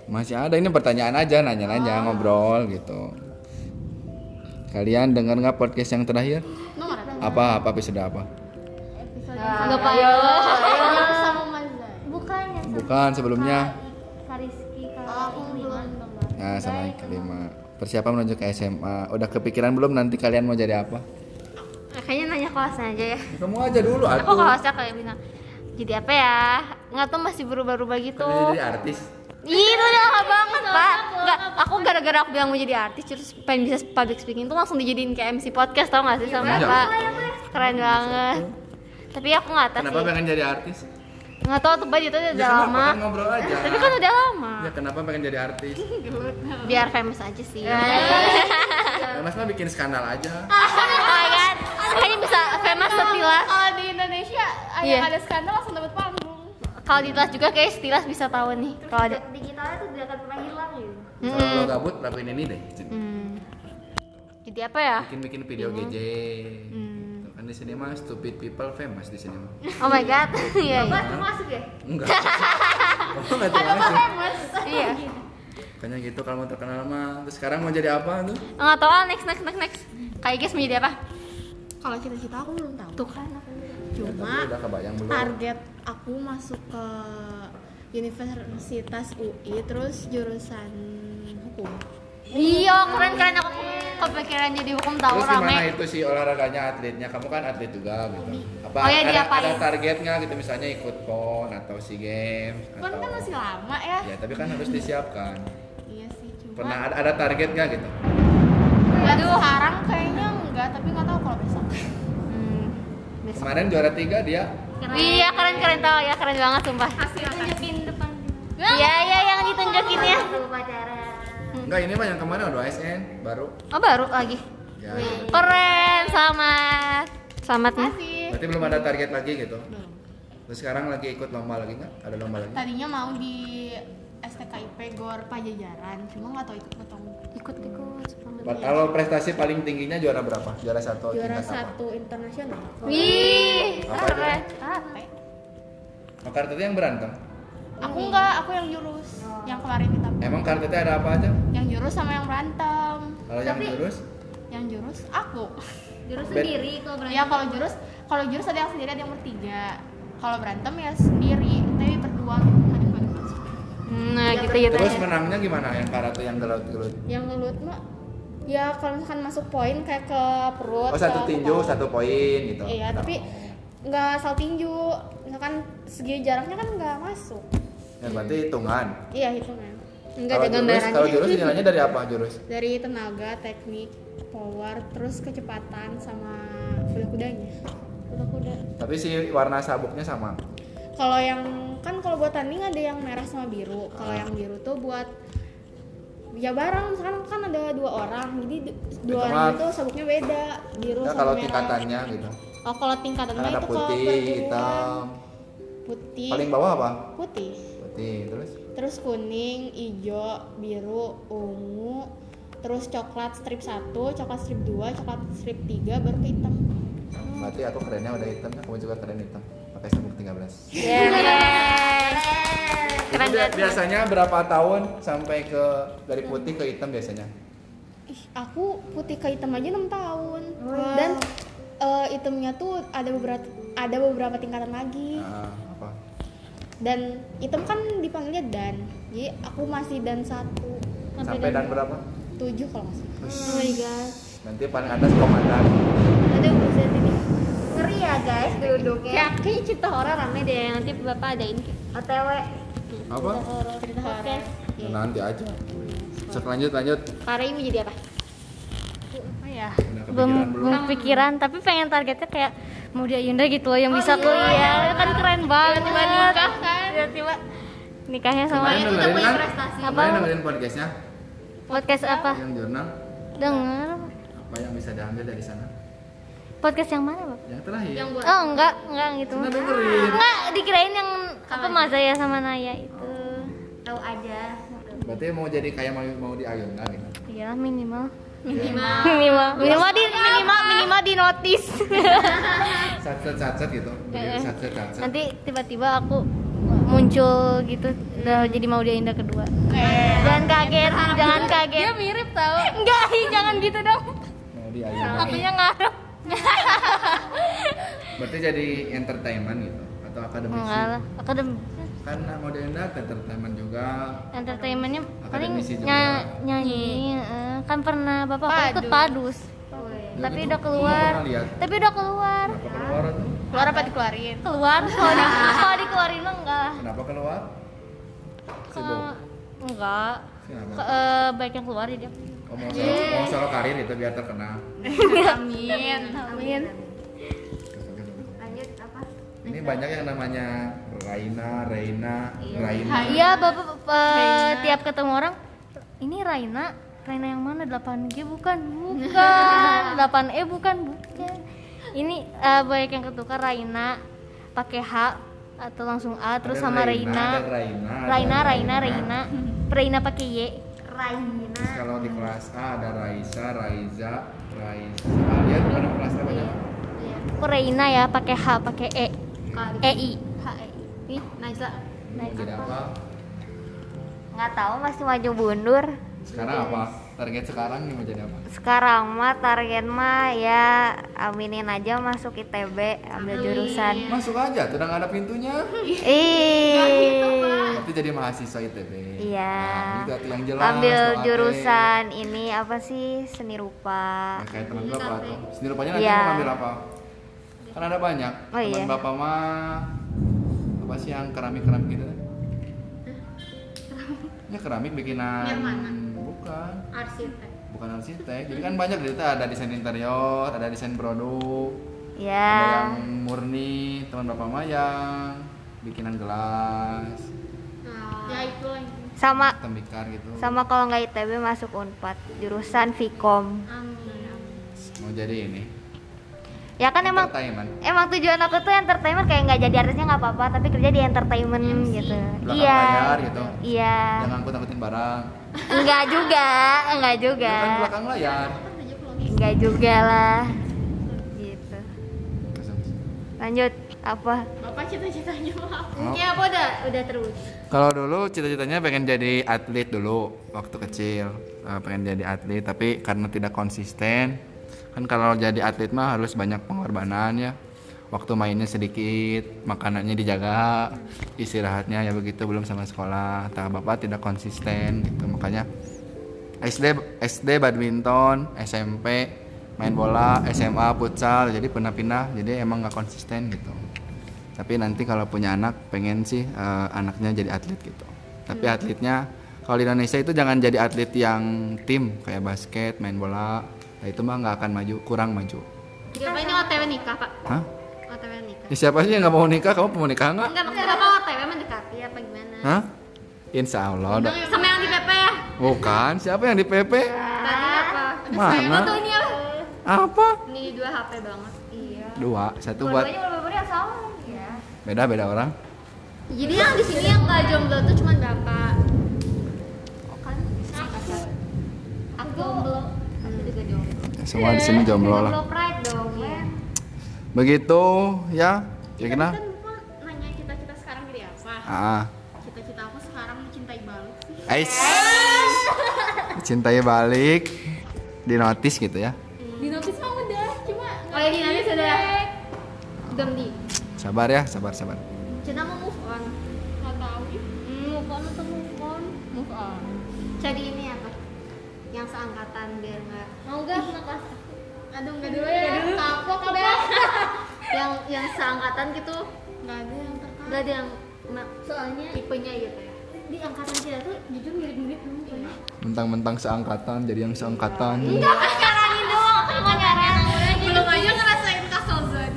Masih ada ini pertanyaan aja nanya-nanya ngobrol gitu. Kalian dengar nggak podcast yang terakhir? Apa apa episode apa? ya sama Mazda bukan yang Bukan sebelumnya. Kariski dengar Nah sama yang kelima. Persiapan menuju ke SMA. Udah kepikiran belum nanti kalian mau jadi apa? kayaknya nanya kelasnya aja ya Kamu aja dulu aku kelasnya kayak bilang jadi apa ya nggak tahu masih berubah-ubah gitu jadi artis. Ih, itu udah lama banget, Pak. Enggak, aku gara-gara aku bilang mau jadi artis terus pengen bisa public speaking tuh langsung dijadiin kayak MC podcast tau gak sih sama Iya. Pak? Keren banget. Tapi aku nggak tahu Kenapa sih. pengen jadi artis? nggak tahu tuh itu udah Ya kenapa? lama Kan ngobrol aja. tapi kan udah lama Ya kenapa pengen jadi artis? biar famous aja sih Ya, Mas mah bikin skandal aja. oh kan kayaknya bisa famous setilas Kalau di Indonesia Iya. yang ada skandal langsung dapat panggung. Kalau di Tilas juga kayak setilas bisa tahu nih kalau ada digitalnya tuh tidak akan pernah hilang gitu. Kalau lo gabut lakuin ini deh. hmm. jadi apa ya Bikin-bikin video GJ. Tuh, Kan di sini mah stupid people famous di sini mah. oh my god iya iya. Masuk ya? Enggak. Oh, enggak termasuk. iya Kayaknya gitu kalau mau terkenal mah. Terus sekarang mau jadi apa tuh? nggak tahu ah, next next next next kayak guys mau jadi apa Kalau cita-cita aku belum tahu. tuh kan tapi Cuma target aku masuk ke Universitas UI terus jurusan hukum. iya keren keren aku kepikiran jadi hukum tahu Terus gimana rame itu sih olahraganya atletnya? Kamu kan atlet juga gitu. Apa Oh ya, ada, diapain? ada target nggak gitu misalnya ikut pon atau sea games Kan atau kan masih lama ya. ya tapi kan harus disiapkan. Iya sih, cuma Pernah ada, ada target nggak gitu? Aduh, sekarang kayaknya enggak, tapi nggak tahu kalau besok. Kemarin juara tiga dia. iya keren keren tau ya keren banget sumpah tunjukin depan iya iya yang ditunjukin ya Enggak ini mah yang kemarin udah ASN baru. oh baru lagi Ya. keren selamat selamat nih Berarti belum ada target lagi gitu. Terus sekarang lagi ikut lomba lagi nggak? Ada lomba lagi? Tadinya mau di STKIP Gor Pajajaran, cuma nggak tahu ikut atau enggak. ikut ikut. Ba- Kalau prestasi paling tingginya juara berapa? Juara satu Juara apa? satu internasional. wih Apa itu? keren. Oh, kartu yang berantem. Aku enggak, aku yang jurus. Yang kemarin kita. Emang kartu itu ada apa aja? Yang jurus sama yang berantem. Kalau yang jurus? Yang jurus aku. jurus Bet- sendiri kalau berani Ya kalau jurus, kalau jurus ada yang sendiri ada yang bertiga. Kalau berantem ya sendiri, tapi berdua gitu. Nah gitu gitu Terus menangnya gimana? Yang karate yang gelut-gelut? Yang ngelut mah ya kalau misalkan masuk poin kayak ke perut Oh satu ke tinju, kepala. satu poin gitu. iya tapi nggak asal tinju misalkan segi jaraknya kan nggak masuk Ya berarti hitungan. iya hitungan enggak Kalau ada jurus, gambarannya kalau jurus nilainya dari apa jurus? dari tenaga teknik power terus kecepatan sama kuda kudanya kuda kuda Tapi si warna sabuknya sama. Kalau yang kan kalau buat tanding ada yang merah sama biru kalau yang biru tuh buat ya bareng misalkan kan ada dua orang jadi du- dua Itu orang itu sabuknya beda biru Ya sama kalau merah tingkatannya gitu. oh kalau tingkatannya Kan ada itu putih, hitam. putih Paling bawah apa? putih Putih. Terus terus kuning hijau biru ungu terus coklat strip 1, coklat strip 2, coklat strip 3 baru ke hitam berarti aku kerennya udah hitam, kamu juga keren hitam. Pakai sabuk 13. Yes. Itu Keren banget. biasanya berapa tahun sampai ke dari putih ke hitam biasanya? Ih, aku putih ke hitam aja 6 tahun dan eh, hitamnya tuh ada beberapa ada beberapa tingkatan lagi Nah, apa? dan hitam kan dipanggilnya dan jadi aku masih dan satu Sampai dan berapa? tujuh kalau nggak salah oh my god Nanti paling atas komandan. aduh buset ini ya guys duduknya. kayak kayaknya cerita horor rame deh nanti bapak adain OTW. Apa? cerita horor Ya, nanti aja. Sok lanjut lanjut. Kari mau jadi apa apa ya belum belum? belum pikiran tapi pengen targetnya kayak mau dia Yunda gitu loh yang bisa kuliah kan keren banget tiba nikah kan tiba-tiba nikahnya sama Kemarin dengerin kan? Apa? Kemarin dengerin podcastnya podcast apa yang jurnal denger apa yang bisa diambil dari sana? Podcast yang mana Bang? Yang terakhir. oh enggak enggak gitu. Sudah dengerin. enggak dikirain yang apa Mazaya sama Naya itu. Tahu aja. Berarti mau jadi kayak mau mau di Ayunda gitu. iyalah minimal. Minimal. Minimal. Minimal di minimal. minimal di notis. Satset satset gitu. Satset satset. nanti tiba-tiba aku muncul gitu. Udah jadi mau dia indah kedua. Jangan kaget jangan kaget. Dia mirip tau enggak jangan gitu dong. Mau di Ayunda. akunya ngarep Berarti jadi entertainment gitu atau akademisi? enggak lah akadem Kan mau di Ayunda entertainment juga. entertainmentnya paling nya- nyanyi eh, kan pernah bapak aku ikut padus Ya tapi gitu. udah keluar tapi udah keluar Kenapa keluar tuh? keluar apa dikeluarin keluar kalau di, kalau dikeluarin mah enggak lah Kenapa keluar? Sibuk. Enggak? Ke, eh, baik yang keluar jadi Oh, mau solo, mau solo karir itu biar terkenal. amin amin Lanjut apa? Ini banyak yang namanya Raina, Reina, Raina. Iya, Bapak eh, tiap ketemu orang ini Raina, Raina yang mana? 8G bukan? Bukan. 8E bukan? Bukan. Ini eh, banyak yang ketukar Raina pakai H atau langsung A terus Ada sama ada Reina. Raina, ada Raina, Raina, Reina. Reina pakai Y. Raina. Terus kalau di kelas A ada Raisa, Raiza, Raisa. Ya, ada kelas apa aja? Kok Reina ya pakai H, pakai E. E I. H E Ih, Najla. Mau jadi apa? Nggak tahu masih maju mundur. Sekarang apa? Target sekarang nih mau jadi apa? Sekarang mah target mah ya aminin aja masuk ITB ambil jurusan. Masuk aja, nggak ada pintunya. Ih. Nanti jadi mahasiswa ITB. Iya. Nah, itu yang jelas. Ambil jurusan ini apa sih seni rupa. Nah, kayak teman bapak tuh. Seni rupanya nanti Iya. mau ambil apa? Kan ada banyak. Oh, teman iya. bapak mah apa sih yang keramik-keramik gitu? Ya keramik bikinan bukan Arsitek. bukan arsitek. Jadi kan banyak gitu ada desain interior, ada desain produk, ada Ya. yang murni, teman bapak mah yang bikinan gelas, Ya itu. Sama tembikar gitu. sama kalau nggak ITB masuk Unpad jurusan Vkom. Mau jadi ini. Ya kan emang entertainment. emang tujuan aku tuh entertainment kayak nggak jadi artisnya nggak apa-apa tapi kerja di entertainment gitu. Belakang Iya. layar gitu. Iya. Jangan angkut-angkutin barang. Enggak juga, enggak juga. Itu kan belakang layar. Enggak juga lah. Gitu. Lanjut apa? Bapak cita-citanya apa? Oh. Ya, apa udah udah terus. Kalau dulu cita-citanya pengen jadi atlet dulu waktu kecil, Eh, pengen jadi atlet tapi karena tidak konsisten, kan kalau jadi atlet mah harus banyak pengorbanan ya. Waktu mainnya sedikit, makanannya dijaga, istirahatnya ya begitu belum sama sekolah. Tak bapak tidak konsisten gitu makanya SD SD badminton, SMP main bola, SMA futsal, jadi pindah-pindah, jadi emang nggak konsisten gitu tapi nanti kalau punya anak pengen sih eh, anaknya jadi atlet gitu tapi atletnya kalau di Indonesia itu jangan jadi atlet yang tim kayak basket main bola nah, itu mah nggak akan maju kurang maju Siapa ini OTW nikah, Pak? Hah? Ya, siapa sih yang nggak mau nikah kamu mau nikah nggak Enggak, maksudnya Bapak OTW mendekati apa gimana? Hah? Insya Allah dah. Sama yang di PP ya? bukan siapa yang di PP Tadi apa? mana Tuh ini apa? apa Ini dua HP banget. Iya. dua satu buat berapa yang sama? Ya. beda beda orang Jadi yang di sini yang nggak jomblo tuh cuma Bapak. Oh kan? Aku jomblo. Aku juga jomblo. semua di sini jomblo lah Jomblo pride dong, men. Begitu ya kira-kira Kan Bapak nanya cita-cita sekarang jadi apa? ah Cita-cita aku sekarang mencintai balik sih. Ais. Cintai balik di notis gitu ya. Di notis mah udah, cuma Oh ya, nanti sudah. Gemdi. Sabar ya, sabar sabar. Cina mau move on. nggak tahu. Hmm, move on atau move on? Move on. Cari ini apa? Yang seangkatan biar nggak. Mau nggak anak kelas? Aduh nggak dulu ya. Kapok deh. yang yang seangkatan gitu. Nggak ada yang tertarik. Nggak ada yang nah, soalnya tipenya gitu ya. Di angkatan kita tuh jujur mirip-mirip namanya. Mentang-mentang seangkatan jadi yang seangkatan. Enggak kan nyaranin doang, cuma nyaranin belum aja ngerasain kasozon.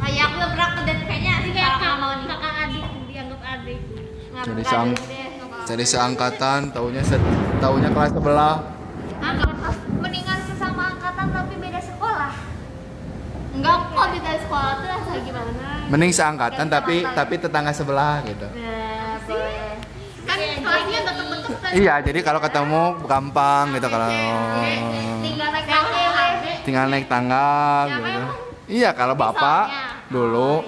Kayak aku belum pernah dan kayaknya sih kayak mau nih. Kakak adik dianggap adik. Jadi seang jadi seangkatan, taunya se taunya kelas sebelah. Mending seangkatan tapi tapi tetangga sebelah gitu. Nah, boleh. Kan kelasnya kan. Iya, jadi kalau ketemu gampang gitu kalau Tinggal naik tangga. tinggal naik tangga gitu. Iya, kalau Bapak dulu.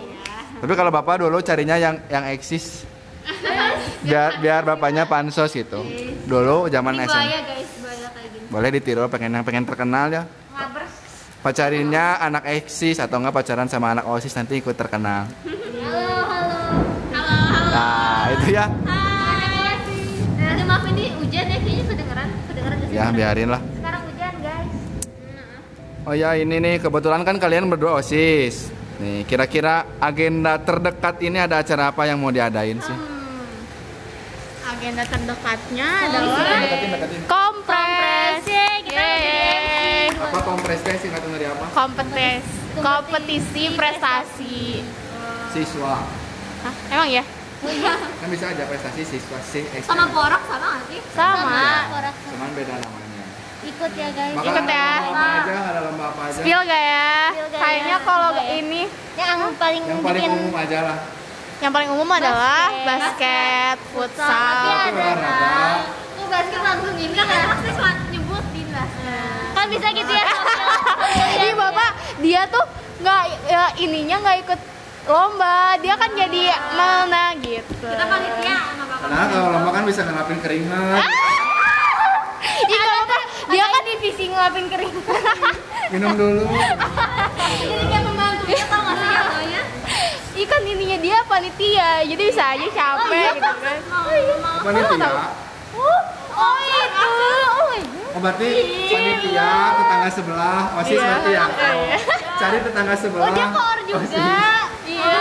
Tapi kalau Bapak dulu carinya yang yang eksis. Biar biar bapaknya pansos gitu. Dulu zaman SMP. kayak gini. Boleh ditiru pengen yang pengen terkenal ya. Pacarinnya anak eksis atau enggak pacaran sama anak OSIS nanti ikut terkenal. Halo, halo. Nah, itu ya. Hai. Nanti maafin nih hujan ya kayaknya kedengeran, kedengeran? Ya, biarin lah. Sekarang hujan guys. Oh ya, ini nih kebetulan kan kalian berdua OSIS. Nih, kira-kira agenda terdekat ini ada acara apa yang mau diadain sih? Agenda terdekatnya adalah Dekatin, dekatin. kompres. Yeay. Apa kompres teh singkatan dari apa? Kompetes, kompetisi prestasi. Siswa. Hah, emang ya? kan bisa aja prestasi siswa sih Sama porak sama nggak sih? sama cuman beda namanya ikut ya guys Maka Ikut ya. ada lomba apa aja ada lomba apa aja Spill gak ya? Spill gak Kayaknya ya? kalau ya? ini yang paling yang paling bikin umum aja lah yang paling umum adalah Basket. basket, futsal. Tapi Tapi ada olahraga. Tuh basket langsung ini kan pasti cuma nyebutin basket. kan bisa gitu ya Ih bapak, dia tuh nggak ya, ininya nggak ikut lomba, dia kan jadi mana gitu. Kita panitia sama bapak. karena kalau lomba kan bisa ngelapin keringat. Iya bapak, dia kan divisi ngelapin kering minum dulu. Ini kayak pembantunya tau nggak sih jatuhnya? ikan ininya dia panitia, jadi bisa aja capek gitu kan. panitia. Oh itu oh my god Oh berarti panitia tetangga sebelah osis Iya. berarti ya? cari tetangga sebelah. Oh dia koor juga. OSIS. iya.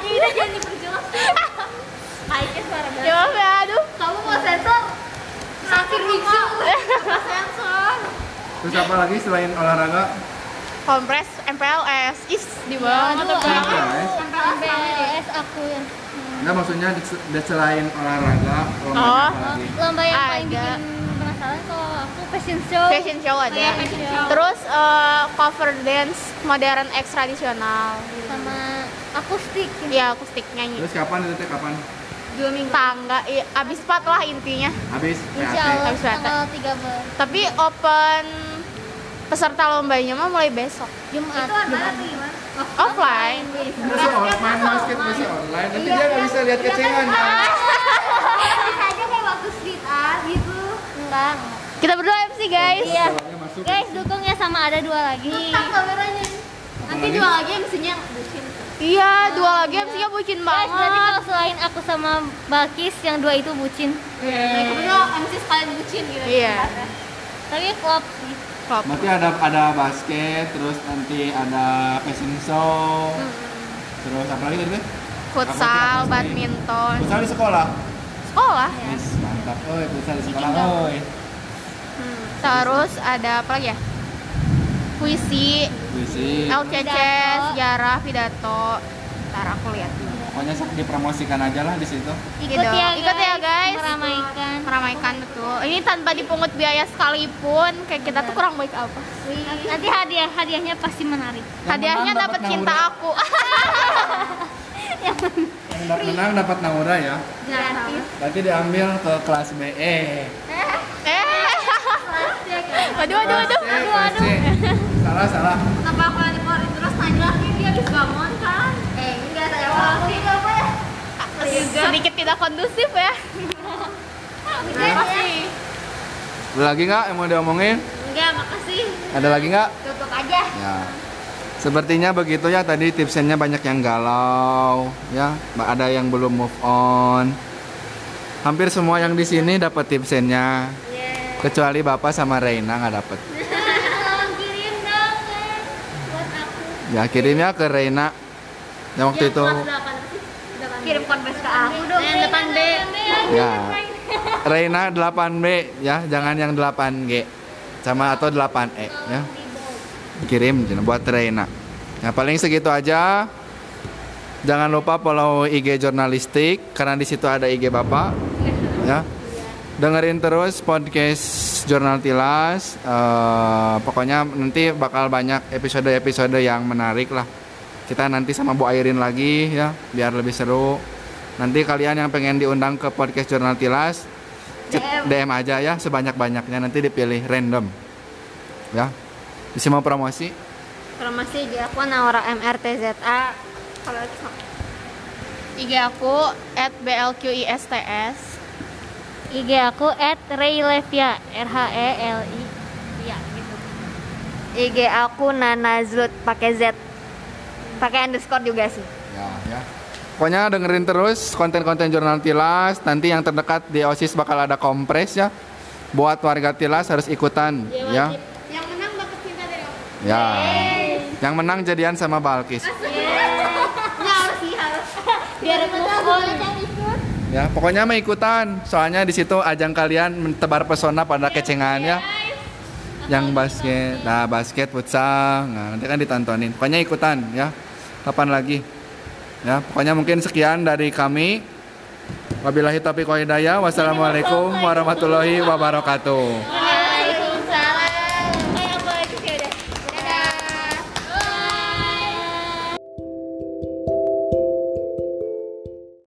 Kita jangan diperjelas Kayaknya suara banget. Maaf ya, aduh. Kamu mau sensor? Sakit biksu. Sensor. terus apa lagi selain olahraga Kompres MPLS, is di bawah Kenapa, kan. guys? MPLS aku yang Enggak maksudnya di- selain olahraga lomba Oh. lagi lomba yang paling Ada. bikin penasaran kalau aku fashion show Fashion show ada. Iya, fashion show. Terus eh, cover dance modern X tradisional. sama akustik Ya akustik nyanyi. terus kapan itu teh kapan Dua minggu. Tangga, iya, abis empat lah intinya. habis Insya Allah Habis PAT. tanggal 13 Tapi open peserta lombanya mah mulai besok. Jumat Itu apa lagi gimana? Offline. masih on- main basket masih online nanti dia nggak bisa lihat kecengan Bisa aja kayak waktu street art gitu. enggak Kita berdua MC guys. Iya. Guys dukung ya sama ada dua lagi kameranya. Nanti lagi? dua lagi MC-nya bucin. Iya, dua lagi MC-nya bucin guys berarti banget. kalau selain aku sama Balkis yang dua itu bucin Nah, kebetulan MC sekalian bucin gitu. Iya. tapi klop sih Klop. berarti ada ada basket terus nanti ada fashion show terus apa lagi tadi Futsal, badminton, futsal di sekolah sekolah. Yes, mantap oi futsal di sekolah oi Hmm. Terus ada apa lagi ya? Puisi, puisi LCC, sejarah, pidato. Ntar aku lihat dulu. Pokoknya sok dipromosikan aja lah di situ ikut Gitu. ya Ikut ya, guys. meramaikan Meramaikan betul. Ini tanpa dipungut biaya sekalipun, kayak kita tuh kurang baik apa? nanti hadiah hadiahnya pasti menarik Yang Hadiahnya dapat cinta naura. aku. yang dapat menang dapat naura ya gratis berarti diambil ke kelas B eh eh. Waduh, waduh, waduh. Kelas C. salah salah Kenapa aku yang dikeluarin terus tanya lagi dia habis bangun kan? Eh enggak saya lagi enggak apa ya? Sedikit tidak kondusif ya. ada lagi nggak yang mau diomongin Enggak, makasih. ada lagi nggak Tutup aja. Ya. Sepertinya begitu ya tadi tipsnya banyak yang galau ya, ada yang belum move on. Hampir semua yang di sini dapat tipsnya. Kecuali Bapak sama Reina nggak dapat. kirim dong buat aku Ya kirimnya ke Reina. Yang waktu itu Kirim konvers ke aku dong. yang depan B ya. Reina 8B ya, jangan yang 8G. Sama atau 8E ya. Kirim buat Reina. Ya paling segitu aja. Jangan lupa follow IG jurnalistik karena di situ ada IG Bapak. Ya. Dengerin terus podcast Jurnal Tilas. Eh, pokoknya nanti bakal banyak episode-episode yang menarik lah. Kita nanti sama Bu Airin lagi ya, biar lebih seru. Nanti kalian yang pengen diundang ke podcast Jurnal Tilas, cek- DM aja ya sebanyak-banyaknya nanti dipilih random. Ya. Bisa mau promosi? Promosi di aku Naura MRTZA. Kalau IG aku @blqists. IG aku at Raylevia R H E L I ya gitu IG aku Nana Zlut pakai Z. Pakai underscore juga sih. Ya, ya. Pokoknya dengerin terus konten-konten jurnal Tilas. Nanti yang terdekat di OSIS bakal ada kompres ya. Buat warga Tilas harus ikutan ya. Yang menang dapat cinta dari aku. Ya. Yang menang jadian sama Balkis. biar move on Ya, pokoknya mah ikutan. Soalnya di situ ajang kalian mentebar pesona pada kecengan ya. Yang basket, nah basket futsal, nah nanti kan ditontonin. Pokoknya ikutan ya. Kapan lagi? Ya, pokoknya mungkin sekian dari kami. Wabillahi taufiq wa hidayah. Wassalamualaikum warahmatullahi wabarakatuh.